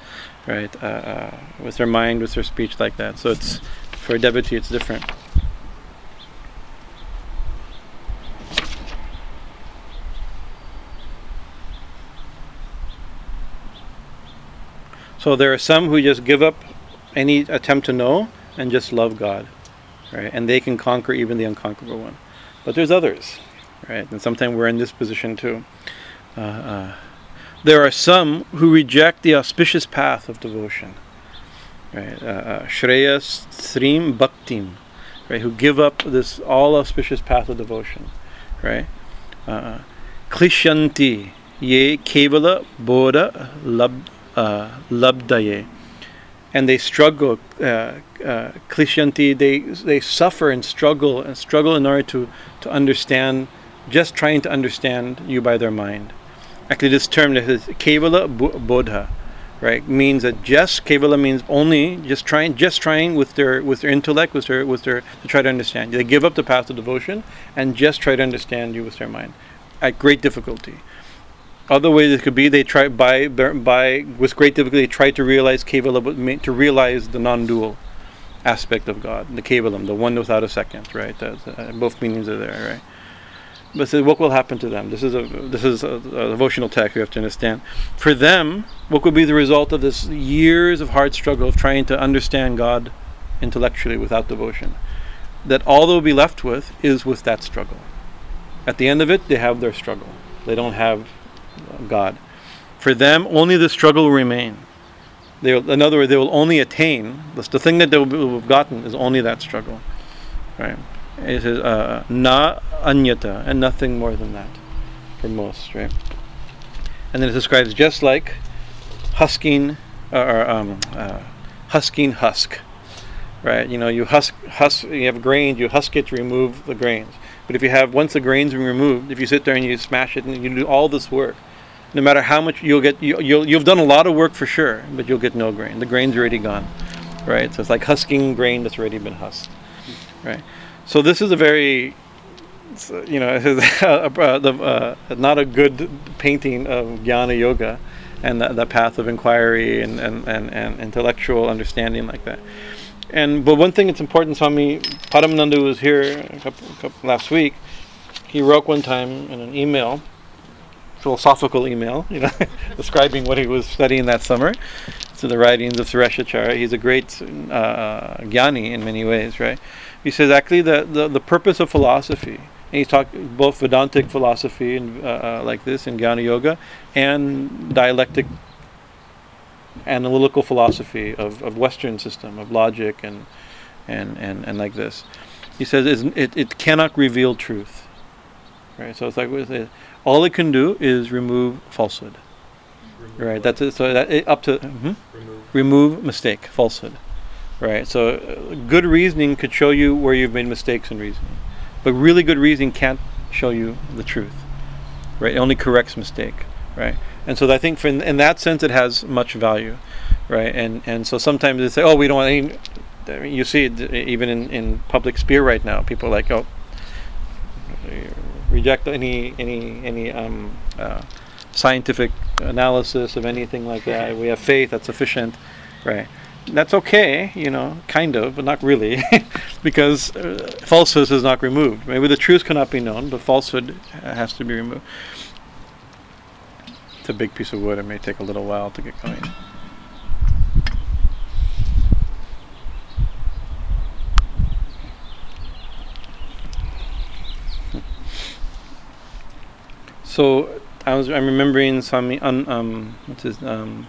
Speaker 1: right? Uh, uh, with their mind, with their speech, like that. So it's for a devotee, it's different. So there are some who just give up any attempt to know and just love God, right? And they can conquer even the unconquerable one. But there's others, right? And sometimes we're in this position too. Uh, uh, there are some who reject the auspicious path of devotion. right? Uh, uh, Shreya Srim Bhaktim, right? Who give up this all auspicious path of devotion, right? Uh, Klishyanti ye kevala bodha lab, uh, labdaye. And they struggle, uh, uh, they, they suffer and struggle and struggle in order to, to understand, just trying to understand you by their mind. Actually, this term that is kevala bodha, right, means that just kevala means only just trying, just trying with their with their intellect, with their with their to try to understand. They give up the path of devotion and just try to understand you with their mind, at great difficulty. Other ways it could be they try by by with great difficulty they try to realize kevala, to realize the non-dual aspect of God, the kevalam, the one without a second, right? Uh, both meanings are there, right? But what will happen to them? This is a this is a, a devotional text we have to understand. For them, what will be the result of this years of hard struggle of trying to understand God intellectually without devotion? That all they'll be left with is with that struggle. At the end of it, they have their struggle. They don't have God. For them, only the struggle will remain. They, in other words, they will only attain. The thing that they will have gotten is only that struggle, right? It is uh, na anyata, and nothing more than that for most, right? And then it describes just like husking or um, uh, husking husk, right? You know, you husk, husk, you have grains, you husk it to remove the grains. But if you have once the grains are removed, if you sit there and you smash it and you do all this work, no matter how much you'll get, you, you'll you've done a lot of work for sure, but you'll get no grain. The grain's already gone, right? So it's like husking grain that's already been husked, right? So this is a very, you know, the, uh, not a good painting of jnana yoga and the, the path of inquiry and, and, and, and, intellectual understanding like that. And but one thing that's important, Swami Paramananda was here a couple, a couple, last week. He wrote one time in an email, philosophical email, you know, describing what he was studying that summer. So the writings of Sureshacharya. He's a great uh, jnani in many ways, right? He says actually the, the, the purpose of philosophy, and he's talking both Vedantic philosophy and uh, uh, like this in Jnana Yoga, and dialectic analytical philosophy of, of Western system of logic and and, and, and like this. He says it, it cannot reveal truth. Right, so it's like all it can do is remove falsehood. Remove right, that's it. So that it, up to mm-hmm. remove. remove mistake, falsehood. Right. So uh, good reasoning could show you where you've made mistakes in reasoning, but really good reasoning can't show you the truth. Right. It only corrects mistake. Right. And so I think in, in that sense it has much value. Right. And and so sometimes they say, oh, we don't want any. I mean, you see it even in, in public sphere right now. People are like, oh, reject any any any um, uh, scientific analysis of anything like that. We have faith that's sufficient, right? that's okay, you know, kind of, but not really, because uh, falsehood is not removed. Maybe the truth cannot be known, but falsehood has to be removed. It's a big piece of wood. It may take a little while to get going. So I was I'm remembering some um what's his um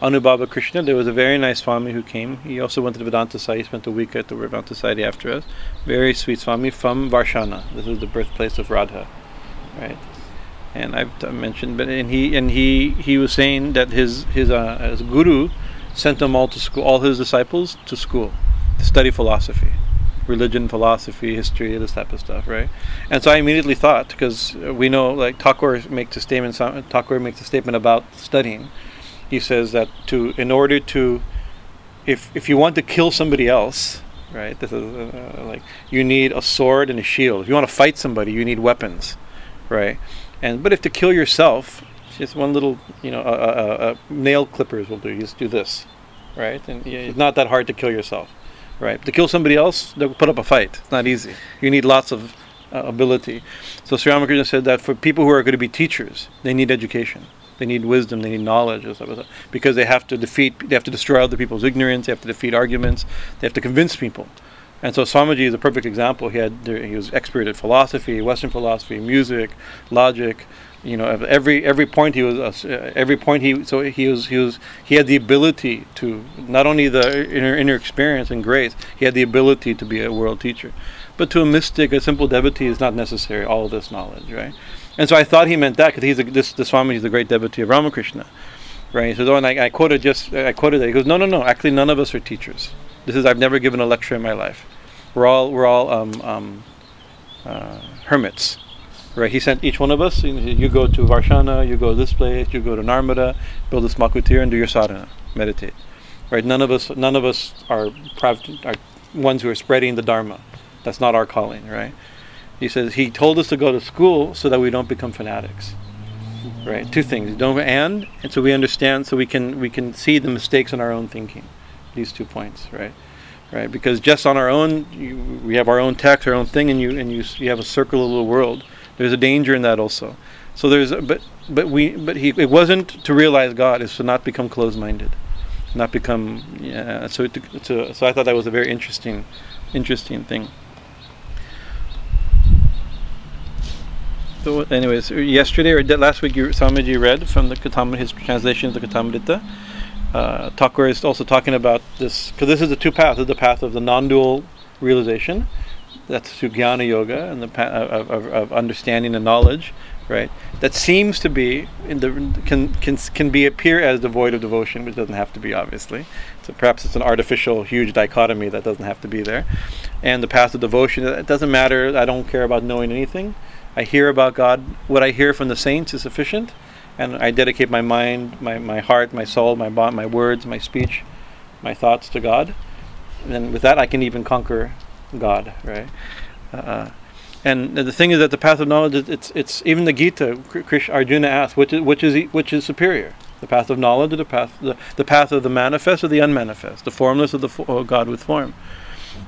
Speaker 1: Anubhava Krishna. There was a very nice Swami who came. He also went to the Vedanta Society, spent a week at the Vedanta Society after us. Very sweet Swami from Varshana. This is the birthplace of Radha, right? And I've mentioned, but and he and he he was saying that his his uh, his guru sent them all to school, all his disciples to school to study philosophy, religion, philosophy, history, this type of stuff, right? And so I immediately thought, because we know, like Thakur makes a statement, Thakur makes a statement about studying. He says that to in order to if if you want to kill somebody else right this is uh, like you need a sword and a shield. If you want to fight somebody you need weapons right? And but if to kill yourself just one little you know uh, uh, nail clippers will do you just do this right? And it's not that hard to kill yourself right to kill somebody else they'll put up a fight it's not easy you need lots of uh, ability so Sri Ramakrishna said that for people who are going to be teachers they need education they need wisdom. They need knowledge, because they have to defeat. They have to destroy other people's ignorance. They have to defeat arguments. They have to convince people. And so Swamiji is a perfect example. He had he was expert at philosophy, Western philosophy, music, logic, You know, every every point he was uh, every point he so he was he was he had the ability to not only the inner inner experience and grace, he had the ability to be a world teacher. But to a mystic, a simple devotee is not necessary all this knowledge, right? And so I thought he meant that because he's a, this the Swami is a great devotee of Ramakrishna, right? So then I, I quoted just I quoted that he goes, no, no, no. Actually, none of us are teachers. This is I've never given a lecture in my life. We're all we're all um, um, uh, hermits, right? He sent each one of us. You, go to Varshana, you go to this place, you go to Narmada, build a small kutir, and do your sadhana, meditate, right? None of us none of us are are ones who are spreading the dharma. That's not our calling, right? He says he told us to go to school so that we don't become fanatics. Right? Two things. Don't and and so we understand so we can we can see the mistakes in our own thinking. These two points, right? Right? Because just on our own you, we have our own text, our own thing and you and you you have a circle of the world. There's a danger in that also. So there's but but we but he it wasn't to realize God, it's to not become closed-minded. Not become yeah, so to, so I thought that was a very interesting interesting thing. So, anyways, yesterday or last week, you, Swamiji read from the Katam, his translation of the Kathamrita. Uh, Thakur is also talking about this because this is the two paths: the path of the non-dual realization, that's jnana yoga and the path of, of, of understanding and knowledge, right? That seems to be the can can can be appear as devoid of devotion, which doesn't have to be, obviously. So perhaps it's an artificial, huge dichotomy that doesn't have to be there. And the path of devotion, it doesn't matter. I don't care about knowing anything. I hear about God. What I hear from the saints is sufficient, and I dedicate my mind, my, my heart, my soul, my body, my words, my speech, my thoughts to God. And with that, I can even conquer God, right? Uh, and the thing is that the path of knowledge, it's it's even the Gita. Krishna Arjuna asks, which is which is which is superior, the path of knowledge or the path the, the path of the manifest or the unmanifest, the formless or the fo- God with form.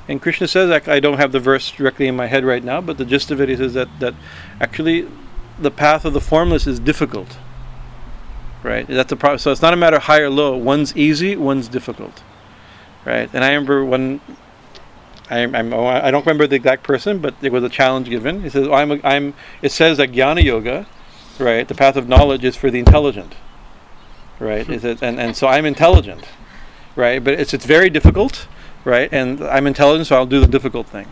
Speaker 1: And Krishna says, I don't have the verse directly in my head right now, but the gist of it is that, that actually the path of the formless is difficult. Right? That's the problem. So it's not a matter of high or low. One's easy, one's difficult. Right? And I remember when I, I'm, oh, I don't remember the exact person, but it was a challenge given. He says, oh, I'm, a, I'm, it says that jnana yoga, right, the path of knowledge is for the intelligent. Right? Is it, and, and so I'm intelligent. Right? But it's, it's very difficult right? And I'm intelligent, so I'll do the difficult thing.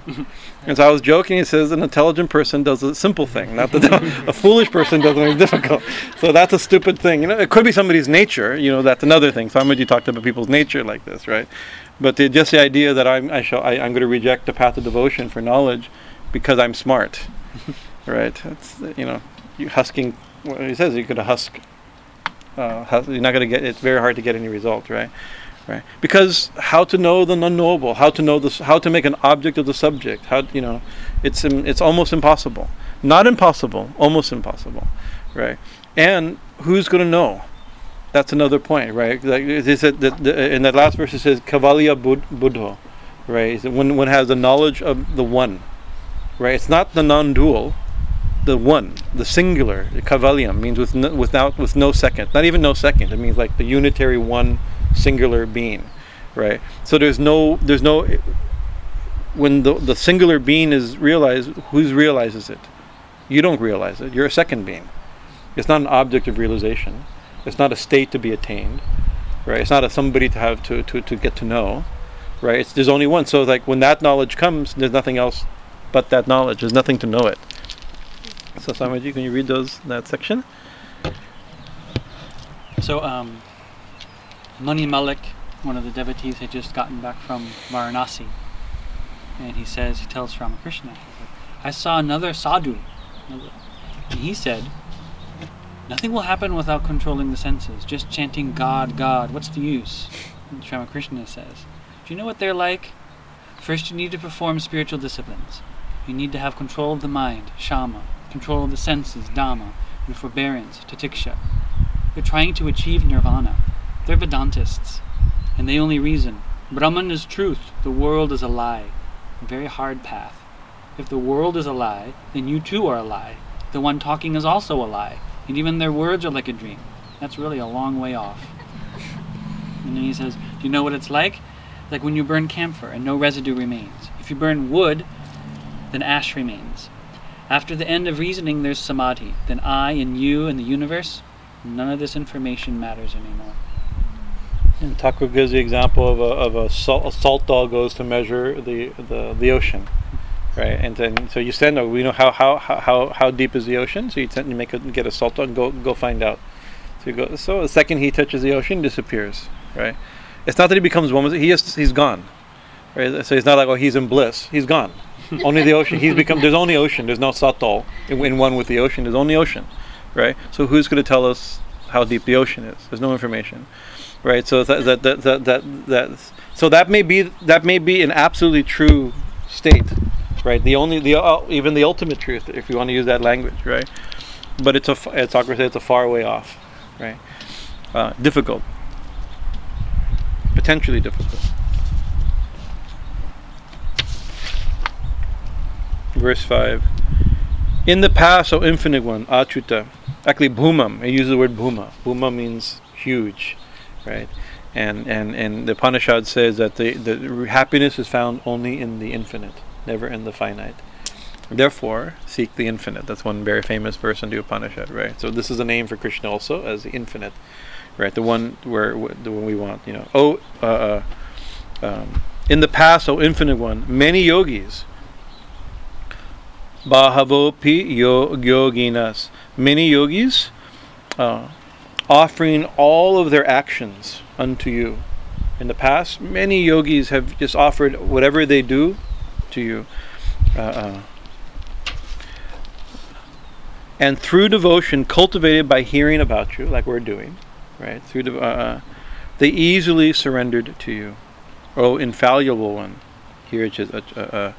Speaker 1: and so I was joking. He says an intelligent person does a simple thing, not the a foolish person does something difficult. So that's a stupid thing. You know, it could be somebody's nature. You know, that's another thing. You talked about people's nature like this, right? But the, just the idea that I'm I shall I, am going to reject the path of devotion for knowledge because I'm smart, right? That's you know, you husking. Well, he says you could husk. Uh, hus- you're not going to get. It's very hard to get any result, right? right? Because how to know the unknowable, how to know this, how to make an object of the subject, how you know, it's it's almost impossible. Not impossible, almost impossible, right? And who's going to know? That's another point, right? Like it said that in that last verse it says kavalia buddho, right? When one has the knowledge of the one, right? It's not the non-dual, the one, the singular. Kavalyam means with no, without with no second, not even no second. It means like the unitary one singular being, right? So there's no there's no when the the singular being is realized, who realizes it? You don't realize it. You're a second being. It's not an object of realization. It's not a state to be attained, right? It's not a somebody to have to to, to get to know, right? It's, there's only one. So like when that knowledge comes, there's nothing else but that knowledge. There's nothing to know it. So Swamiji, can you read those that section?
Speaker 2: So um, Mani Mallick, one of the devotees, had just gotten back from Varanasi. And he says, he tells Ramakrishna, I saw another sadhu. And he said, Nothing will happen without controlling the senses. Just chanting God, God, what's the use? Ramakrishna says, Do you know what they're like? First, you need to perform spiritual disciplines. You need to have control of the mind, shama, control of the senses, dama, and forbearance, titiksha. They're trying to achieve nirvana. They're Vedantists, and they only reason. Brahman is truth, the world is a lie. A very hard path. If the world is a lie, then you too are a lie. The one talking is also a lie, and even their words are like a dream. That's really a long way off. And then he says, Do you know what it's like? Like when you burn camphor and no residue remains. If you burn wood, then ash remains. After the end of reasoning, there's samadhi. Then I and you and the universe, none of this information matters anymore.
Speaker 1: And Thakur gives the example of a, of a salt, a salt doll goes to measure the, the, the ocean, right? And then so you send. We know how, how, how, how deep is the ocean. So you tend to make a, get a salt and go go find out. So you go. So the second he touches the ocean, disappears, right? It's not that he becomes one. He is he's gone, right? So it's not like oh he's in bliss. He's gone. only the ocean. He's become. There's only ocean. There's no salt doll in, in one with the ocean. There's only ocean, right? So who's going to tell us how deep the ocean is? There's no information right? So that that, that that that that so that may be that may be an absolutely true state, right? The only the uh, even the ultimate truth, if you want to use that language, right? But it's a it's Socrates said, it's a far way off, right? Uh, difficult, potentially difficult. Verse five. In the past, O infinite one, Achyuta, actually Bhumam, I use the word Bhuma. Bhuma means huge right? And and and the Upanishad says that the the happiness is found only in the infinite, never in the finite. Therefore, seek the infinite. That's one very famous verse in the Upanishad, right? So this is a name for Krishna also as the infinite, right? The one where the one we want, you know. Oh, uh, uh, um, in the past, O infinite one, many yogis. Bahavopi yoginas. Many yogis. Uh, offering all of their actions unto you. In the past, many yogis have just offered whatever they do to you. Uh, uh, and through devotion cultivated by hearing about you, like we're doing, right? Through de- uh, uh they easily surrendered to you. Oh, infallible one. Here it is, uh, uh,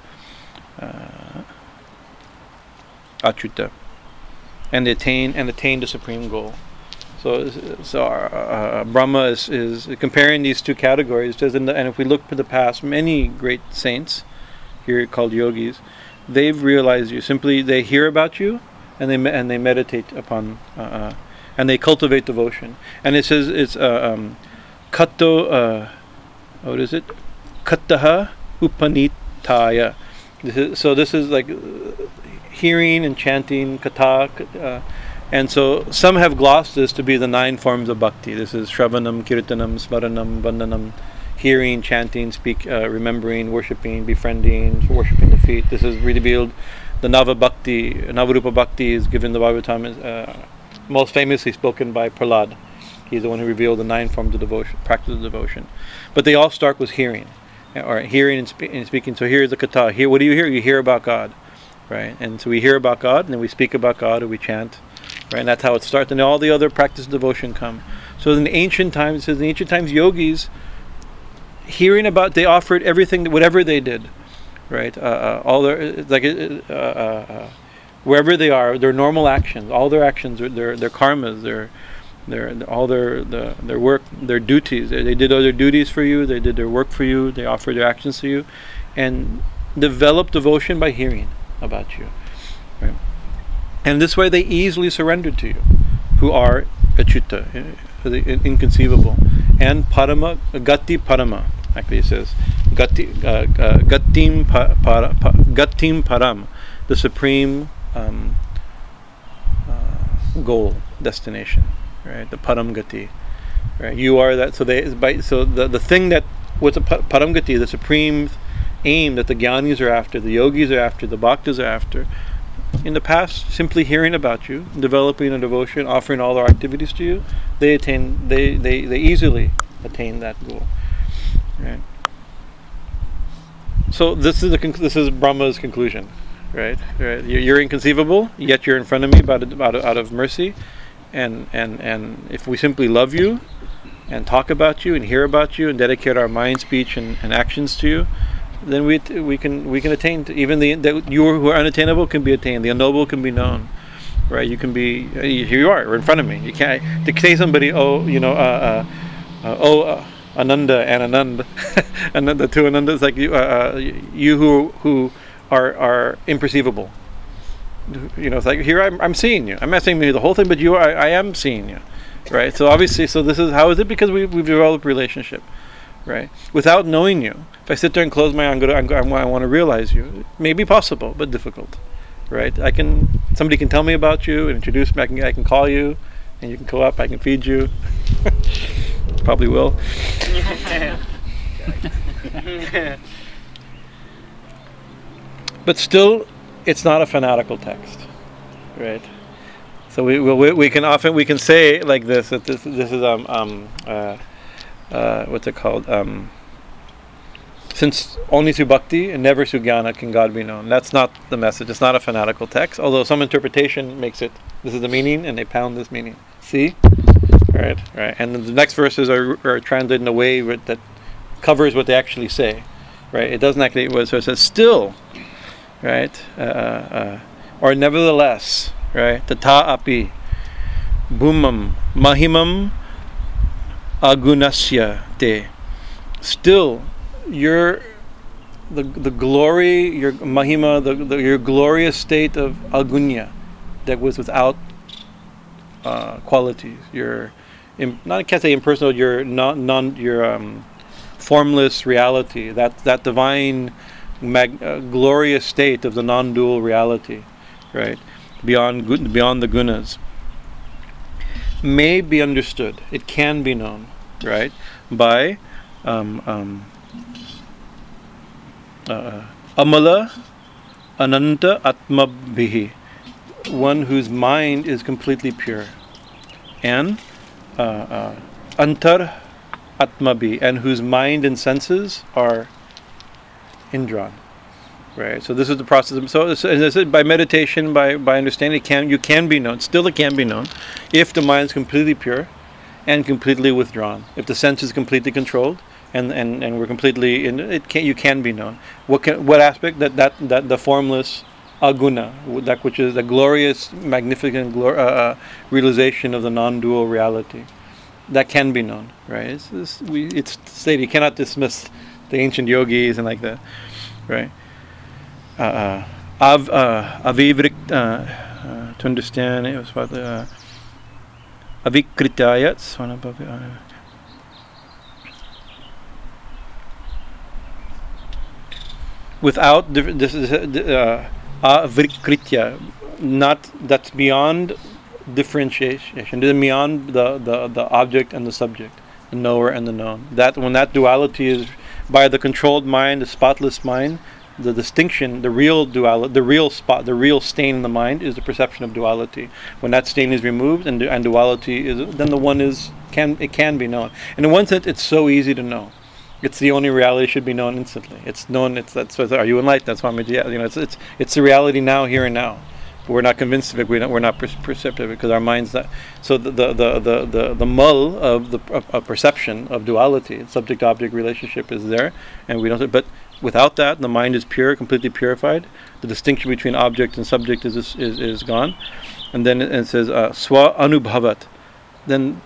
Speaker 1: uh, Achyuta. And attain and attain the supreme goal. So, so Brahma is, is comparing these two categories. Says and if we look to the past, many great saints, here called yogis, they've realized you. Simply, they hear about you, and they me- and they meditate upon, uh, uh, and they cultivate devotion. And it says it's uh, um, kato. Uh, what is it? Kataha upanitaya. This is, so this is like hearing and chanting kata. Uh, and so some have glossed this to be the nine forms of bhakti. This is Shravanam, Kirtanam, Smaranam, Vandanam, hearing, chanting, speak, uh, remembering, worshipping, befriending, worshipping the feet. This is revealed. The Nava Bhakti, Navarupa Bhakti is given the Bhagavatam, uh, most famously spoken by Prahlad. He's the one who revealed the nine forms of devotion, practice of devotion. But they all start with hearing, or hearing and, spe- and speaking. So here's the kata. Here, what do you hear? You hear about God, right? And so we hear about God, and then we speak about God, and we chant Right, and that's how it starts, and then all the other practice of devotion come. So in ancient times, it says in ancient times, yogis, hearing about, they offered everything, whatever they did, right? Uh, uh, all their like uh, uh, uh, wherever they are, their normal actions, all their actions, their their karmas, their their all their the, their work, their duties. They, they did all their duties for you. They did their work for you. They offered their actions to you, and develop devotion by hearing about you. Right? And this way they easily surrendered to you, who are achyuta, uh, inconceivable. And parama, gati parama, actually it says, gati, uh, uh, gatim, pa, para, pa, gatim param, the supreme um, uh, goal, destination, right? The param gati, right? You are that. So they, by, so the the thing that what's a param gati, the supreme aim that the gyanis are after, the yogis are after, the bhaktas are after, in the past, simply hearing about you, developing a devotion, offering all their activities to you, they attain, they, they, they easily attain that goal. Right. So this is the conc- this is Brahma's conclusion, right? Right. You're, you're inconceivable, yet you're in front of me of, out of, out of mercy, and and and if we simply love you, and talk about you, and hear about you, and dedicate our mind, speech, and, and actions to you, then we t- we can we can attain to even the that you who are unattainable can be attained. The unknown can be known, right? You can be here. You are in front of me. You can't to say somebody. Oh, you know. Uh, uh, uh, oh, uh, Ananda and Anand, Ananda two Ananda. It's like you uh, uh, you who who are are imperceivable. You know, it's like here I'm, I'm seeing you. I'm not seeing you the whole thing, but you. I, I am seeing you, right? So obviously, so this is how is it because we we've developed relationship right? Without knowing you. If I sit there and close my eye, I'm I'm, I want to realize you. It may be possible, but difficult. right? I can somebody can tell me about you and introduce me. I can I can call you, and you can go up. I can feed you. Probably will. but still, it's not a fanatical text, right? So we, we, we can often we can say like this that this this is um um uh, uh, what's it called um since only through bhakti and never through jnana can God be known. That's not the message. It's not a fanatical text. Although some interpretation makes it this is the meaning and they pound this meaning. See, right, right. And the next verses are are translated in a way that covers what they actually say, right? It doesn't actually. So it says still, right, uh, uh, uh or nevertheless right? Tata api bhumam mahimam agunasya te. Still, your the the glory, your mahima, the, the your glorious state of agunya, that was without uh, qualities. Your not I can't say impersonal. Your non non your um, formless reality. That that divine, mag, uh, glorious state of the non-dual reality, right? beyond beyond the gunas may be understood. It can be known, right, by um, um, uh, amala ananta atma atmabhihi, one whose mind is completely pure, and uh, uh, antar atmabi, and whose mind and senses are indrawn. Right. So this is the process. Of, so as I said, by meditation, by by understanding, can you can be known. Still, it can be known, if the mind is completely pure, and completely withdrawn. If the sense is completely controlled, and and, and we're completely in it, can you can be known. What can what aspect that that that the formless aguna, that which is the glorious, magnificent glor- uh, uh, realization of the non-dual reality, that can be known. Right. It's, it's, we, it's stated you cannot dismiss the ancient yogis and like that. Right uh, av, uh, avivrik, uh, uh, to understand it was what uh, avikritaya, one above uh, without this is uh, avikritya, not that's beyond differentiation, beyond the, the, the object and the subject, the knower and the known. That when that duality is by the controlled mind, the spotless mind, the distinction, the real duality, the real spot, the real stain in the mind is the perception of duality. When that stain is removed and, and duality is, then the one is can it can be known. And in one sense, it's so easy to know. It's the only reality should be known instantly. It's known. It's that's. So are you enlightened? That's why I'm. You know, it's it's it's the reality now, here and now. But we're not convinced of it. We're not, we're not perceptive because our mind's not. So the the the the the, the mull of the of perception of duality, subject-object relationship is there, and we don't. But Without that, the mind is pure, completely purified. The distinction between object and subject is is, is gone. And then it, it says uh, swa anubhavat. Then,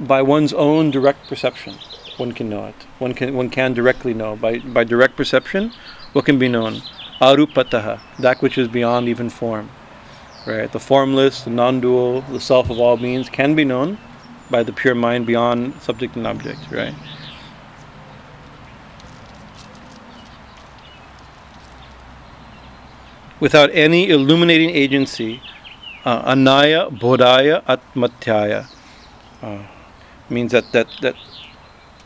Speaker 1: by one's own direct perception, one can know it. One can one can directly know by by direct perception. What can be known? Arupataha, that which is beyond even form. Right, the formless, the non-dual, the self of all beings can be known by the pure mind beyond subject and object. Right. without any illuminating agency. Uh, anaya bodhaya atmatyaya uh, means that, that that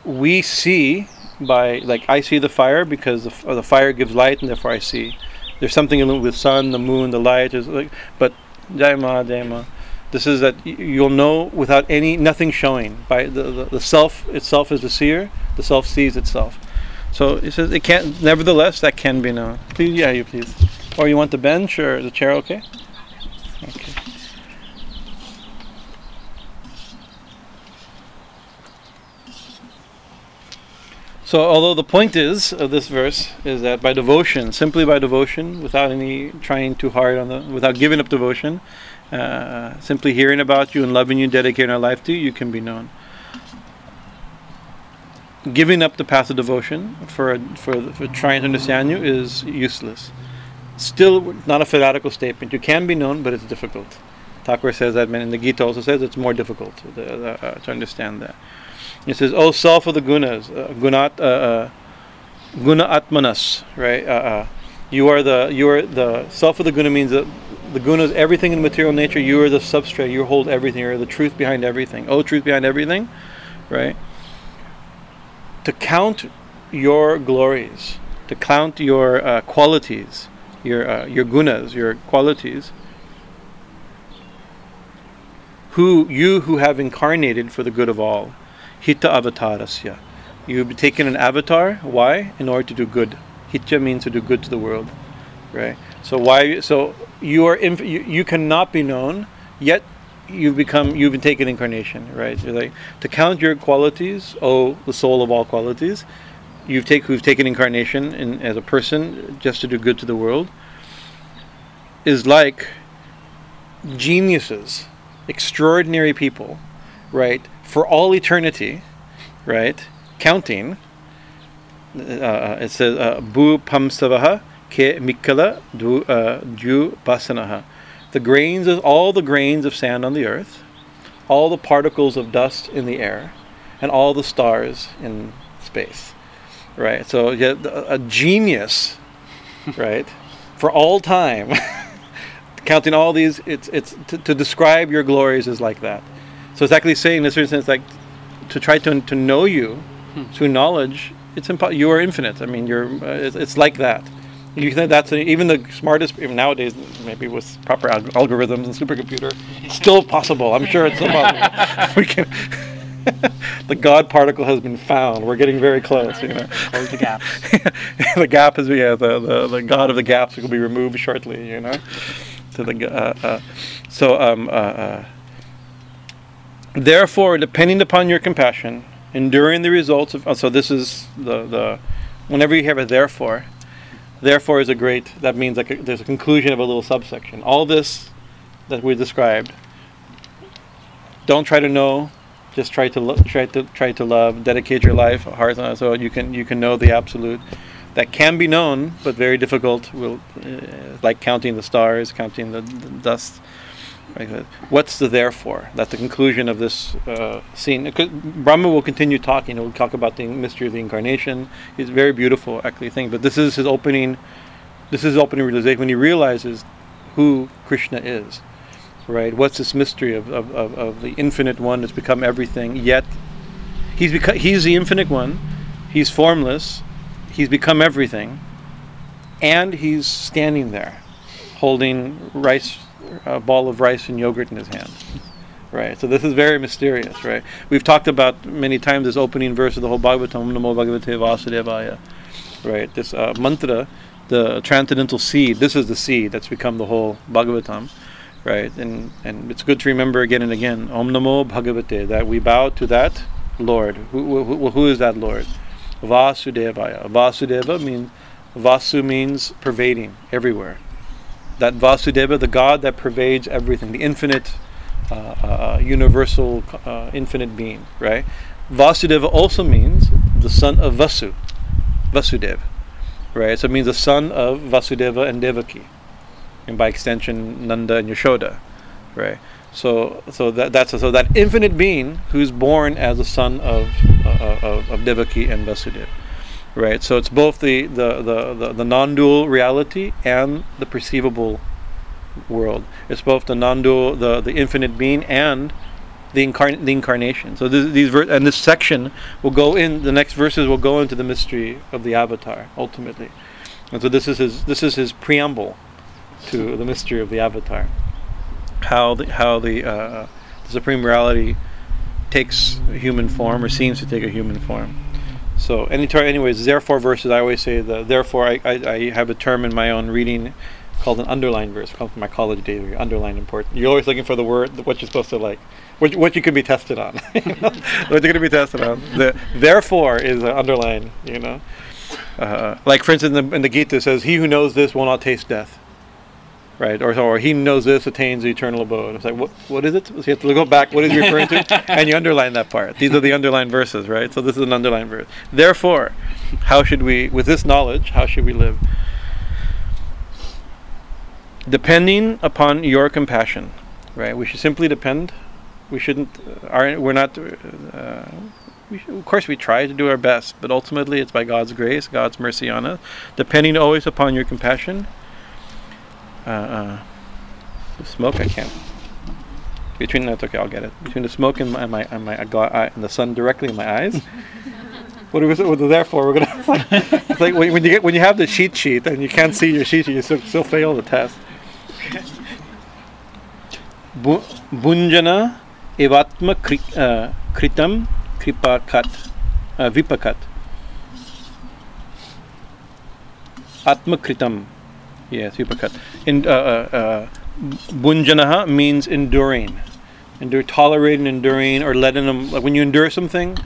Speaker 1: we see by like I see the fire because the, the fire gives light and therefore I see. There's something in with sun, the moon, the light is like, but daima daima. This is that you'll know without any nothing showing by the, the, the self itself is the seer. The self sees itself. So it says it can't. Nevertheless, that can be known. Please, yeah, you please. Or you want the bench or the chair okay? Okay. So, although the point is of this verse is that by devotion, simply by devotion, without any trying too hard on the, without giving up devotion, uh, simply hearing about you and loving you, dedicating our life to you, you can be known. Giving up the path of devotion for for for trying to understand you is useless still not a fanatical statement. You can be known, but it's difficult. Thakur says that, and the Gita also says it's more difficult to, uh, to understand that. He says, "Oh, self of the gunas, uh, gunat, uh, uh, guna atmanas, right? Uh, uh, You are the you are the self of the guna means that the guna is everything in material nature. You are the substrate. You hold everything. You are the truth behind everything. Oh, truth behind everything, right? To count your glories, to count your qualities, your your gunas, your qualities. Who you who have incarnated for the good of all, hita avatarasya. You've taken an avatar. Why? In order to do good. Hitya means to do good to the world, right? So why? So you are inf- you, you cannot be known yet. You've become you've been taken incarnation, right? You're like to count your qualities. Oh, the soul of all qualities. You've take who've taken incarnation in, as a person just to do good to the world. Is like geniuses, extraordinary people, right? For all eternity, right? Counting uh, it says uh, bu pamsavaha ke mikala du uh, basanaha. The grains of all the grains of sand on the earth, all the particles of dust in the air, and all the stars in space. Right. So yeah, a genius, right, for all time. counting all these, it's it's to, to, describe your glories is like that. So it's actually saying in a certain sense, like to try to to know you hmm. through knowledge it's impo- you are infinite. I mean, you're. Uh, it's, it's, like that. You think that's a, even the smartest even nowadays, maybe with proper alg- algorithms and supercomputer, it's still possible. I'm sure it's possible. we can. the God particle has been found. We're getting very close. You know,
Speaker 2: close the gap.
Speaker 1: the gap is yeah. The, the the God of the gaps will be removed shortly. You know, to the uh, uh, so um uh, uh therefore, depending upon your compassion enduring the results of. Oh, so this is the the. Whenever you have a therefore, therefore is a great. That means like a, there's a conclusion of a little subsection. All this that we described. Don't try to know. Just try to lo- try to try to love. Dedicate your life, heart, so you can you can know the absolute. That can be known, but very difficult. Will uh, like counting the stars, counting the, the dust What's the therefore? That's the conclusion of this uh, scene. Brahma will continue talking. He'll talk about the mystery of the incarnation. It's a very beautiful, actually, thing. But this is his opening. This is his opening realization when he realizes who Krishna is. Right? What's this mystery of, of, of, of the infinite one that's become everything? Yet he's become he's the infinite one. He's formless. He's become everything, and he's standing there, holding rice a ball of rice and yogurt in his hand. Right. So this is very mysterious, right? We've talked about many times this opening verse of the whole Bhagavatam, Namo Bhagavate Vasudevaya. Right. This uh, mantra, the transcendental seed. This is the seed that's become the whole Bhagavatam. Right. And and it's good to remember again and again, Om Namo Bhagavate, that we bow to that Lord. Who, who, who is that Lord? Vasudevaya. Vasudeva means Vasu means pervading everywhere that Vasudeva, the God that pervades everything, the infinite, uh, uh, uh, universal, uh, infinite being, right? Vasudeva also means the son of Vasu, Vasudeva, right? So it means the son of Vasudeva and Devaki, and by extension Nanda and Yashoda, right? So, so that that's so that infinite being who's born as a son of uh, of, of Devaki and Vasudeva right? So it's both the, the, the, the, the non-dual reality and the perceivable world. It's both the non-dual, the, the infinite being, and the, incarn- the incarnation. So this, these ver- and this section will go in. The next verses will go into the mystery of the Avatar ultimately, and so this is his this is his preamble to the mystery of the Avatar. How the how the, uh, the supreme reality takes human form or seems to take a human form. So, any anyways, therefore verses. I always say the therefore. I, I, I have a term in my own reading called an underline verse. Come from my college days. Where you underline important. You're always looking for the word what you're supposed to like, what, what you can be tested on. what you're going to be tested on. The therefore is an underline. You know, uh, like for instance, in the, in the Gita says, "He who knows this will not taste death." Right? Or, or he knows this attains the eternal abode. It's like, what, what is it? So you have to go back. What is he referring to? and you underline that part. These are the underlined verses, right? So this is an underlined verse. Therefore, how should we, with this knowledge, how should we live? Depending upon your compassion, right? We should simply depend. We shouldn't. Uh, are we're not. Uh, we should, of course we try to do our best, but ultimately it's by God's grace, God's mercy on us, depending always upon your compassion. Uh, uh, the smoke, I can't. Between that's okay, I'll get it. Between the smoke and my, my, and my eye, and the sun directly in my eyes. what are we what there for? We're gonna. it's like when, when you get when you have the cheat sheet and you can't see your cheat sheet, you still, still fail the test. Bu- Bunjana evatma kri, uh, kritam kripakat uh, vipakat atma yes vipakat in uh, uh, uh, bunjanaha means enduring. Endure tolerating enduring or letting them like when you endure something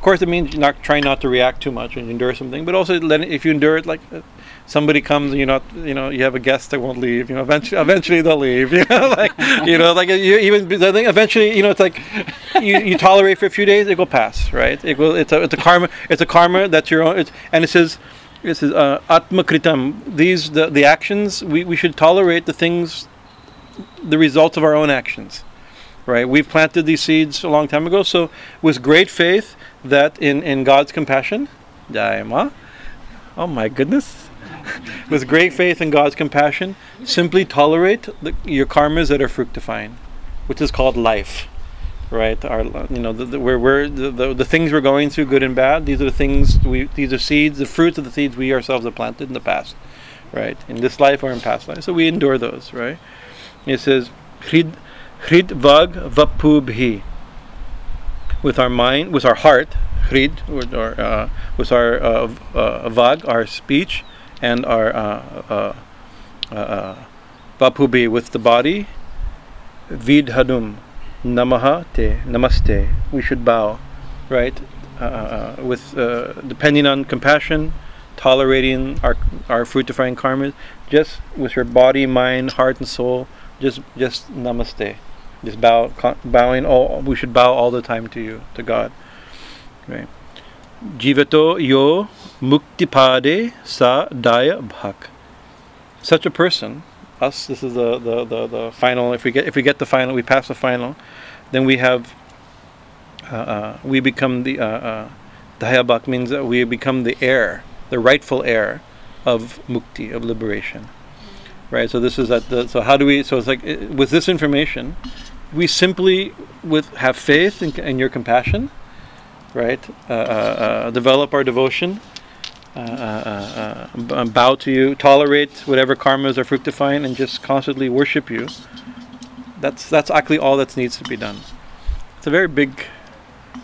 Speaker 1: of course it means not trying not to react too much you endure something but also letting if you endure it like uh, somebody comes and you're not you know you have a guest that won't leave you know eventually eventually they'll leave you know like you know like you even I think eventually you know it's like you, you tolerate for a few days it will pass right? It will it's a it's a karma it's a karma that's your own it's, and it says it is uh, atma kritam these the the actions we, we should tolerate the things the results of our own actions right? We've planted these seeds a long time ago so with great faith that in in God's compassion Daima oh my goodness. With great faith in God's compassion, simply tolerate the, your karmas that are fructifying, which is called life, right? Our, you know, the, the, we're, we're, the, the, the things we're going through, good and bad. These are the things we, these are seeds, the fruits of the seeds we ourselves have planted in the past, right? In this life or in past life. So we endure those, right? It says, hrid, hrid vag vapubhi. With our mind, with our heart, hrid, or, uh, with our uh, uh, vag, our speech, and our uh, uh, uh, with the body. Vidhadum namaha te namaste. We should bow, right? Uh, uh, uh with uh, depending on compassion, tolerating our our fructifying karmas, just with your body, mind, heart, and soul. Just just namaste. Just bow, bowing. All we should bow all the time to you, to God. Right. Jivato yo muktipade sa daya bhak. Such a person, us, this is the, the, the, the, final, if we get if we get the final, we pass the final, then we have, uh, uh, we become the, uh, uh, means that we become the heir, the rightful heir of mukti, of liberation. Right, so this is at the, so how do we, so it's like, with this information, we simply with have faith in, in your compassion, right? Uh, uh, uh, develop our devotion, Uh, uh, uh, bow to you, tolerate whatever karmas are fructifying, and just constantly worship you. That's that's actually all that needs to be done. It's a very big,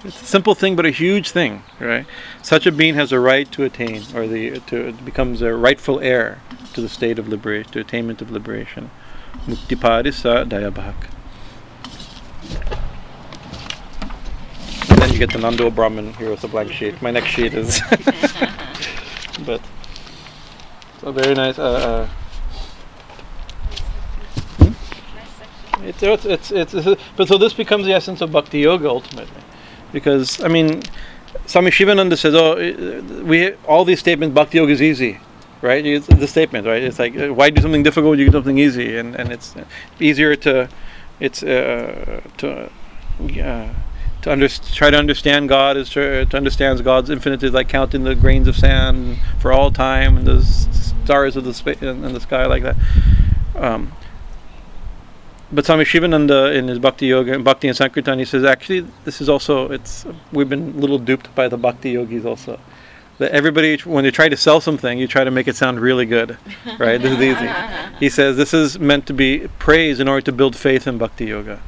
Speaker 1: it's a simple thing, but a huge thing, right? Such a being has a right to attain, or the to becomes a rightful heir to the state of liberation, to attainment of liberation. mukti Muktipadisa dayabhak. And then you get the Nando Brahman here with a blank sheet. My next sheet is. but. So very nice. Uh, uh, hmm? it's, it's, it's, it's, but so this becomes the essence of bhakti yoga ultimately. Because, I mean, Swami Shivananda says, oh, we all these statements, bhakti yoga is easy right? It's the statement, right? It's like uh, why do something difficult? You do something easy, and and it's easier to, it's uh, to, uh, to under, try to understand God is to, to understand God's infinite is like counting the grains of sand for all time and the stars of the space in, in the sky like that. Um, but Swami Shivananda in his Bhakti Yoga, and Bhakti and Sankirtan, he says actually this is also it's we've been a little duped by the Bhakti yogis also. That everybody when they try to sell something, you try to make it sound really good, right? this is easy. He says this is meant to be praise in order to build faith in Bhakti Yoga,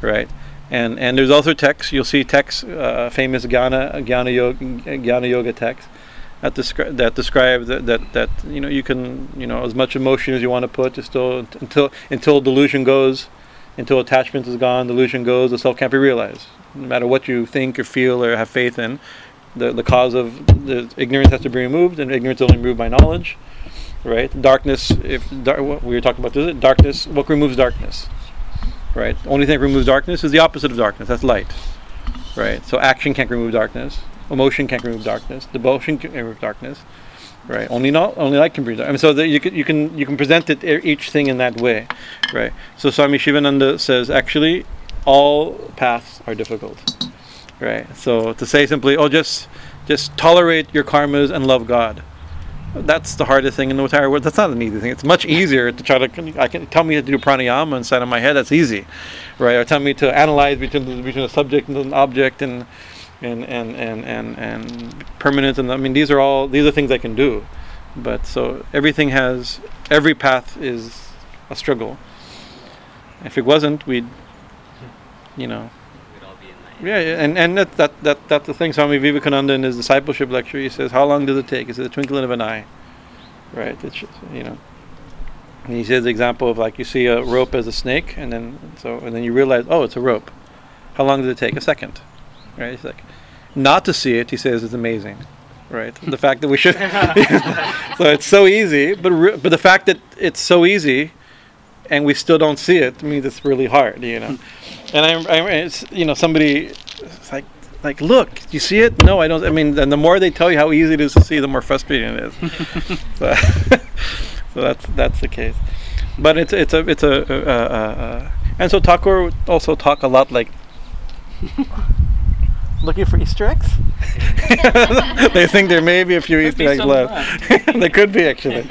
Speaker 1: right? And and there's also texts. You'll see texts, uh, famous Jnana Jnana Yoga, Jnana Yoga texts that describe that describe that, that that you know you can you know as much emotion as you want to put just still until until delusion goes, until attachment is gone, delusion goes, the self can't be realized. No matter what you think or feel or have faith in, the the cause of the ignorance has to be removed, and ignorance is only removed by knowledge, right? Darkness, if dar- we were talking about this, darkness, what removes darkness? Right? The only thing that removes darkness is the opposite of darkness. That's light, right? So action can't remove darkness. Emotion can't remove darkness. Devotion can't remove darkness, right? Only not only light can remove. I mean, so that you can you can you can present it each thing in that way, right? So Swami Shivananda says actually, all paths are difficult, right? So to say simply, oh, just just tolerate your karmas and love God. That's the hardest thing in the entire world. That's not an easy thing. It's much easier to try to. I can tell me to do pranayama inside of my head. That's easy, right? Or tell me to analyze between the, between a subject and an object and and and and and, and permanence. And I mean, these are all these are things I can do. But so everything has every path is a struggle. If it wasn't, we'd you know
Speaker 3: We'd all be enlightened.
Speaker 1: Yeah, and and that that that that's the thing. Swami Vivekananda in his discipleship lecture, he says, "How long does it take?" He says, "A twinkling of an eye." Right. It's just, you know. And he says the example of like you see a rope as a snake, and then so and then you realize, oh, it's a rope. How long does it take? A second. Right. It's like not to see it. He says is amazing. Right. the fact that we should. so it's so easy, but re- but the fact that it's so easy, and we still don't see it means it's really hard. You know. And I, I it's, you know, somebody, it's like, like, look, you see it? No, I don't. I mean, and the more they tell you how easy it is to see, the more frustrating it is. so, so that's that's the case. But it's it's a it's a, uh, uh, uh, and so Thakur would also talk a lot like. Looking for Easter eggs? they think there may be a few
Speaker 2: Could
Speaker 1: Easter eggs
Speaker 2: some
Speaker 1: left. there could be actually.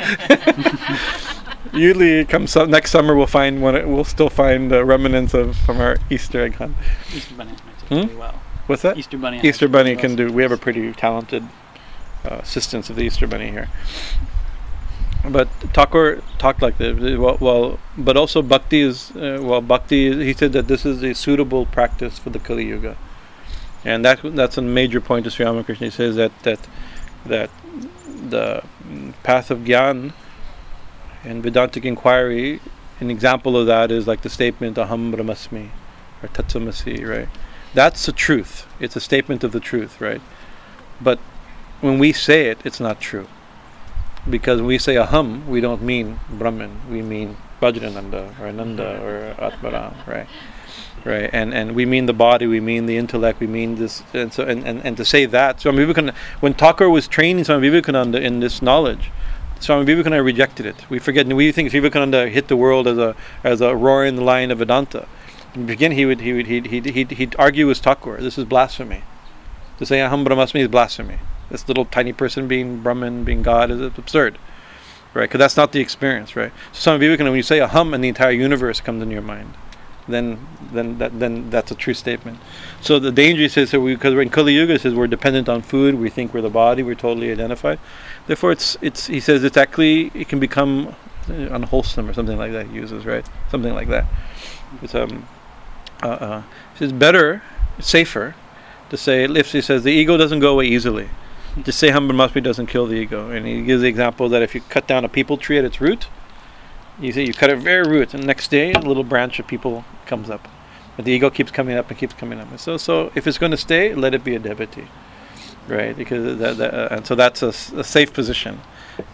Speaker 1: Usually, come su- next summer, we'll find one. We'll still find uh, remnants of from our Easter egg hunt.
Speaker 2: Easter Bunny might do
Speaker 1: Hmm?
Speaker 2: really well.
Speaker 1: What's that?
Speaker 2: Easter Bunny.
Speaker 1: Easter Bunny can do. We have a pretty talented uh, assistants of the Easter Bunny here. But Thakur talked like this. Well, well but also Bhakti is uh, well. Bhakti. is- He said that this is a suitable practice for the Kali Yuga, and that that's a major point of Sri Ramakrishna. He says that that that the path of Gyan and Vedantic inquiry. An example of that is like the statement Aham Brahmasmi or Tat Tvam Asi, right? That's the truth. It's a statement of the truth, right? But when we say it, it's not true. Because when we say aham, we don't mean Brahman. We mean Vajrananda mm-hmm. or Ananda or Atmaram, right? Right, and and we mean the body, we mean the intellect, we mean this, and so and, and, and to say that, Swami Vivekananda, when Thakur was training Swami Vivekananda in this knowledge, Swami Vivekananda rejected it. We forget, we think Vivekananda hit the world as a as a roaring lion of Vedanta. In the beginning, he would he would he'd, he'd, he'd, he'd argue with Thakur. This is blasphemy. To say Aham Brahmasmi is blasphemy. This little tiny person being Brahman, being God, is absurd, right? Because that's not the experience, right? So Swami Vivekananda, when you say Aham and the entire universe comes into your mind, then then that then that's a true statement. So the danger is that we because in Kali Yuga, says we're dependent on food. We think we're the body. We're totally identified. Therefore, it's it's he says it's actually it can become uh, unwholesome or something like that. He uses right something like that. It's um uh, uh it's better, safer to say if he says the ego doesn't go away easily. To say Aham Brahmasmi doesn't kill the ego, and he gives the example that if you cut down a peepal tree at its root, you see you cut it very root, and next day a little branch of peepal comes up, but the ego keeps coming up and keeps coming up. And so, so if it's going to stay, let it be a devotee, right? Because that, that, uh, and so that's a safe position,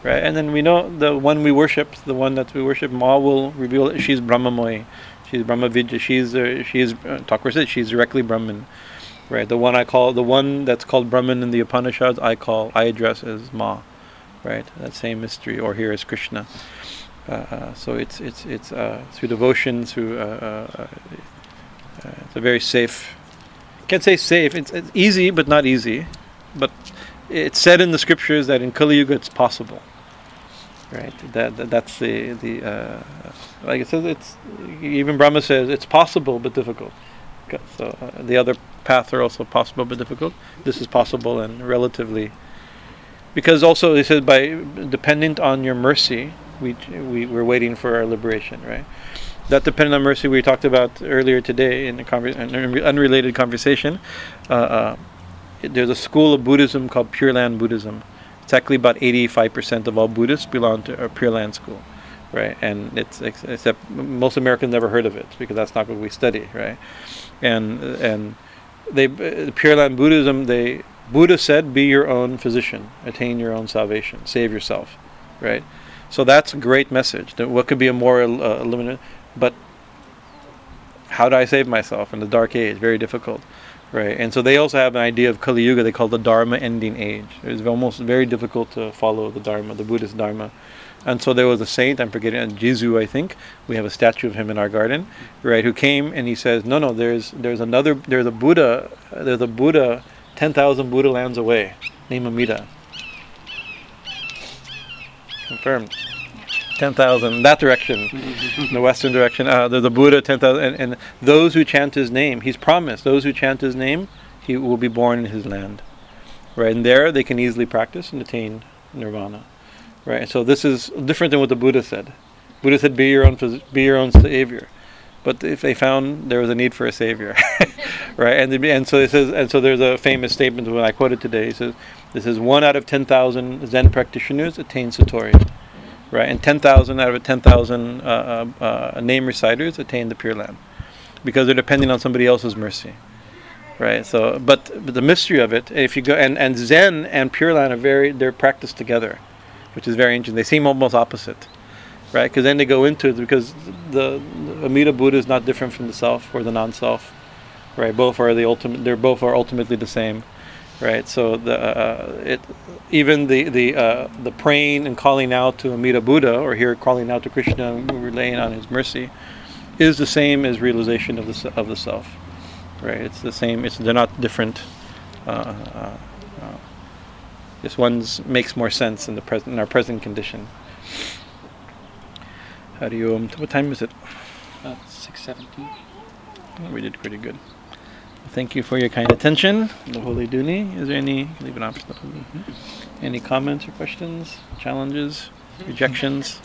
Speaker 1: right? And then we know the one we worship, the one that we worship, Ma will reveal that she's Brahmamoy, she's Brahma she's uh, she's uh, said she's directly Brahman, right? The one I call the one that's called Brahman in the Upanishads, I call I address as Ma, right? That same mystery, or here is Krishna. Uh, uh, so it's it's it's uh, through devotion, through uh, it's a very safe. Can't say safe. It's, it's easy, but not easy. But it's said in the scriptures that in Kali Yuga it's possible. Right. That, that that's the the uh, like it says. It's even Brahma says it's possible but difficult. So uh, the other paths are also possible but difficult. This is possible and relatively. Because also he says by dependent on your mercy, we we we're waiting for our liberation. Right that dependent on mercy we talked about earlier today in a conver- an unrelated conversation. Uh, uh, there's a school of Buddhism called Pure Land Buddhism. It's actually about 85% of all Buddhists belong to a Pure Land school, right? And it's except most Americans never heard of it because that's not what we study, right? And and they uh, Pure Land Buddhism they Buddha said, "Be your own physician, attain your own salvation, save yourself," right? So that's a great message. That What could be a more uh, limited? But how do I save myself in the dark age? Very difficult. Right? And so they also have an idea of Kali Yuga they call the Dharma ending age. It's almost very difficult to follow the Dharma, the Buddhist Dharma. And so there was a saint, I'm forgetting, uh, Jizu, I think. We have a statue of him in our garden, right? Who came and he says, "No, no, there's there's another, there's a Buddha, there's a Buddha, ten thousand Buddha lands away, named Amida." Confirmed. Ten thousand, that direction, the western direction. Uh, there's a Buddha, ten thousand, and, and those who chant his name, he's promised. Those who chant his name, he will be born in his land, right? And there they can easily practice and attain nirvana. Right. So this is different than what the Buddha said. Buddha said, "Be your own, phys- be your own savior." But if they found there was a need for a savior, right? And the, and so it says, and so there's a famous statement when I quoted today. He says, "This is one out of ten thousand Zen practitioners attain satori." Right, and ten thousand out of ten thousand uh, uh, uh, name reciters attain the Pure Land, because they're depending on somebody else's mercy right? So but, but the mystery of it if you go and, and zen and pure land are very they're practiced together which is very interesting. They seem almost opposite right? Because then they go into it because the, the amida buddha is not different from the self or the non-self right? Both are the ultimate they're both are ultimately the same right so the uh, it even the the uh, the praying and calling out to amida buddha or here calling out to krishna and relaying on his mercy is the same as realization of the of the self right? It's the same. It's they're not different. Uh, uh, uh, this one's makes more sense in the present in our present condition. How do you? Um, what time is it?
Speaker 2: Uh, six seventeen.
Speaker 1: We did pretty good. Thank you for your kind attention. The Holy Duni. Is there any? Leave it on. for the Any comments or questions? Challenges? Rejections?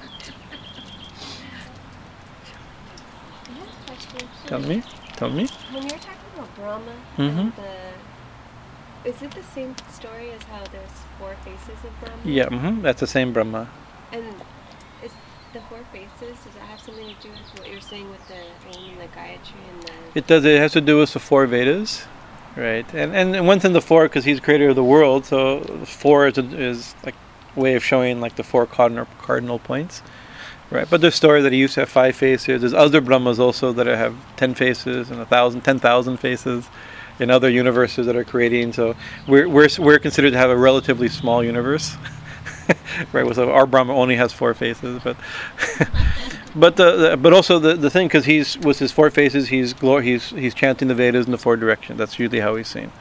Speaker 1: Tell me. Tell me.
Speaker 3: When you're talking about Brahma
Speaker 1: Mhm.
Speaker 3: the, is it the same story as how there's four faces of Brahma?
Speaker 1: Yeah. hmm that's the same Brahma.
Speaker 3: And the four faces? Does that have something to do with what you're saying with the Om and the Gayatri and the?
Speaker 1: It does. It has to do with the four Vedas, right? And and one's in the four because he's creator of the world. So four is, a, is like way of showing like the four cardinal cardinal points, right? But there's story that he used to have five faces. There's other Brahmas also that have ten faces and a thousand, ten thousand faces, in other universes that are creating. So we're we're we're considered to have a relatively small universe. right, so our Brahma only has four faces, but but the, the but also the, the thing because he's with his four faces he's glor- he's he's chanting the Vedas in the four directions. That's usually how he's seen,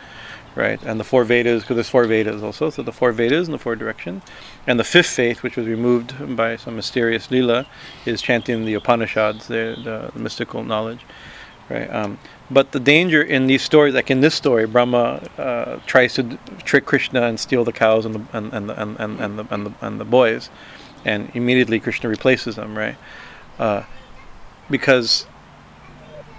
Speaker 1: right? And the four Vedas because there's four Vedas also. So the four Vedas in the four directions, and the fifth faith, which was removed by some mysterious lila, is chanting the Upanishads, the, the, the mystical knowledge, right? Um, but the danger in these stories, like in this story, Brahma uh, tries to d- trick Krishna and steal the cows and the and, and, and, and, and, the, and, the, and the boys, and immediately Krishna replaces them, right? Uh, because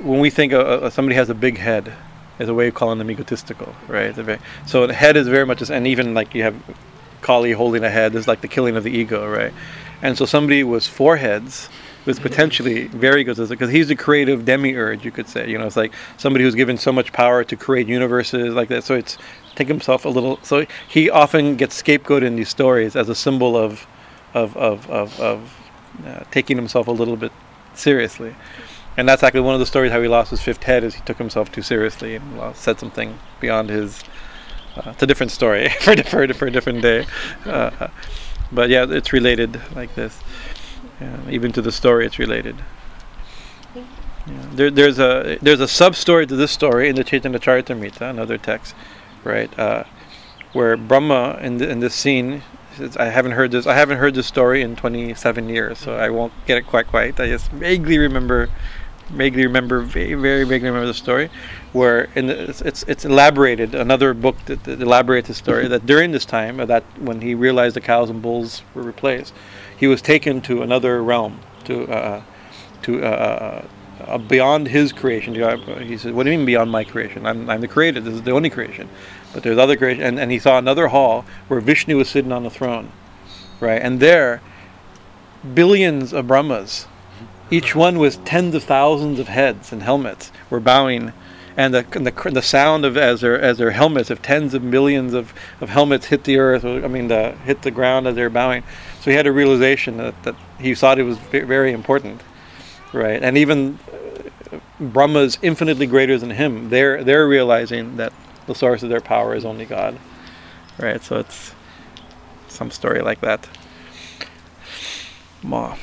Speaker 1: when we think uh, uh, somebody has a big head, is a way of calling them egotistical, right? Very- So the head is very much, and even like you have Kali holding a head is like the killing of the ego, right? And so somebody with four heads was potentially very egotistic because he's a creative demiurge, you could say. You know, it's like somebody who's given so much power to create universes like that. So it's take himself a little. So he often gets scapegoated in these stories as a symbol of, of of of, of uh, taking himself a little bit seriously. And that's actually one of the stories how he lost his fifth head is he took himself too seriously and lost, said something beyond his. Uh, it's a different story for, for, for a different day. Uh, but yeah, it's related like this. Yeah, even to the story, it's related. Yeah. There, there's a there's a sub story to this story in the Chaitanya Charitamrita, another text, right? Uh, where Brahma in the, in this scene, says, I haven't heard this. I haven't heard this story in 27 years, so I won't get it quite quite. I just vaguely remember, vaguely remember, very very vaguely remember the story, where in the, it's, it's it's elaborated. Another book that, that elaborates the story that during this time, that when he realized the cows and bulls were replaced, he was taken to another realm to uh, to uh, uh, beyond his creation. He said, "What do you mean beyond my creation? I'm, I'm the creator. This is the only creation." But there's other creation, and, and he saw another hall where Vishnu was sitting on the throne, right? And there, billions of Brahmas, each one with tens of thousands of heads and helmets, were bowing. And the, and the the sound of as their as their helmets of tens of millions of, of helmets hit the earth, I mean, the, hit the ground as they're bowing. So he had a realization that, that he thought it was very important, right? And even uh, Brahma is infinitely greater than him. They're they're realizing that the source of their power is only God, right? So it's some story like that. Ma,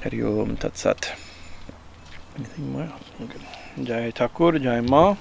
Speaker 1: Tat Sat. Anything more? Okay. Jai Thakur, Jai Ma.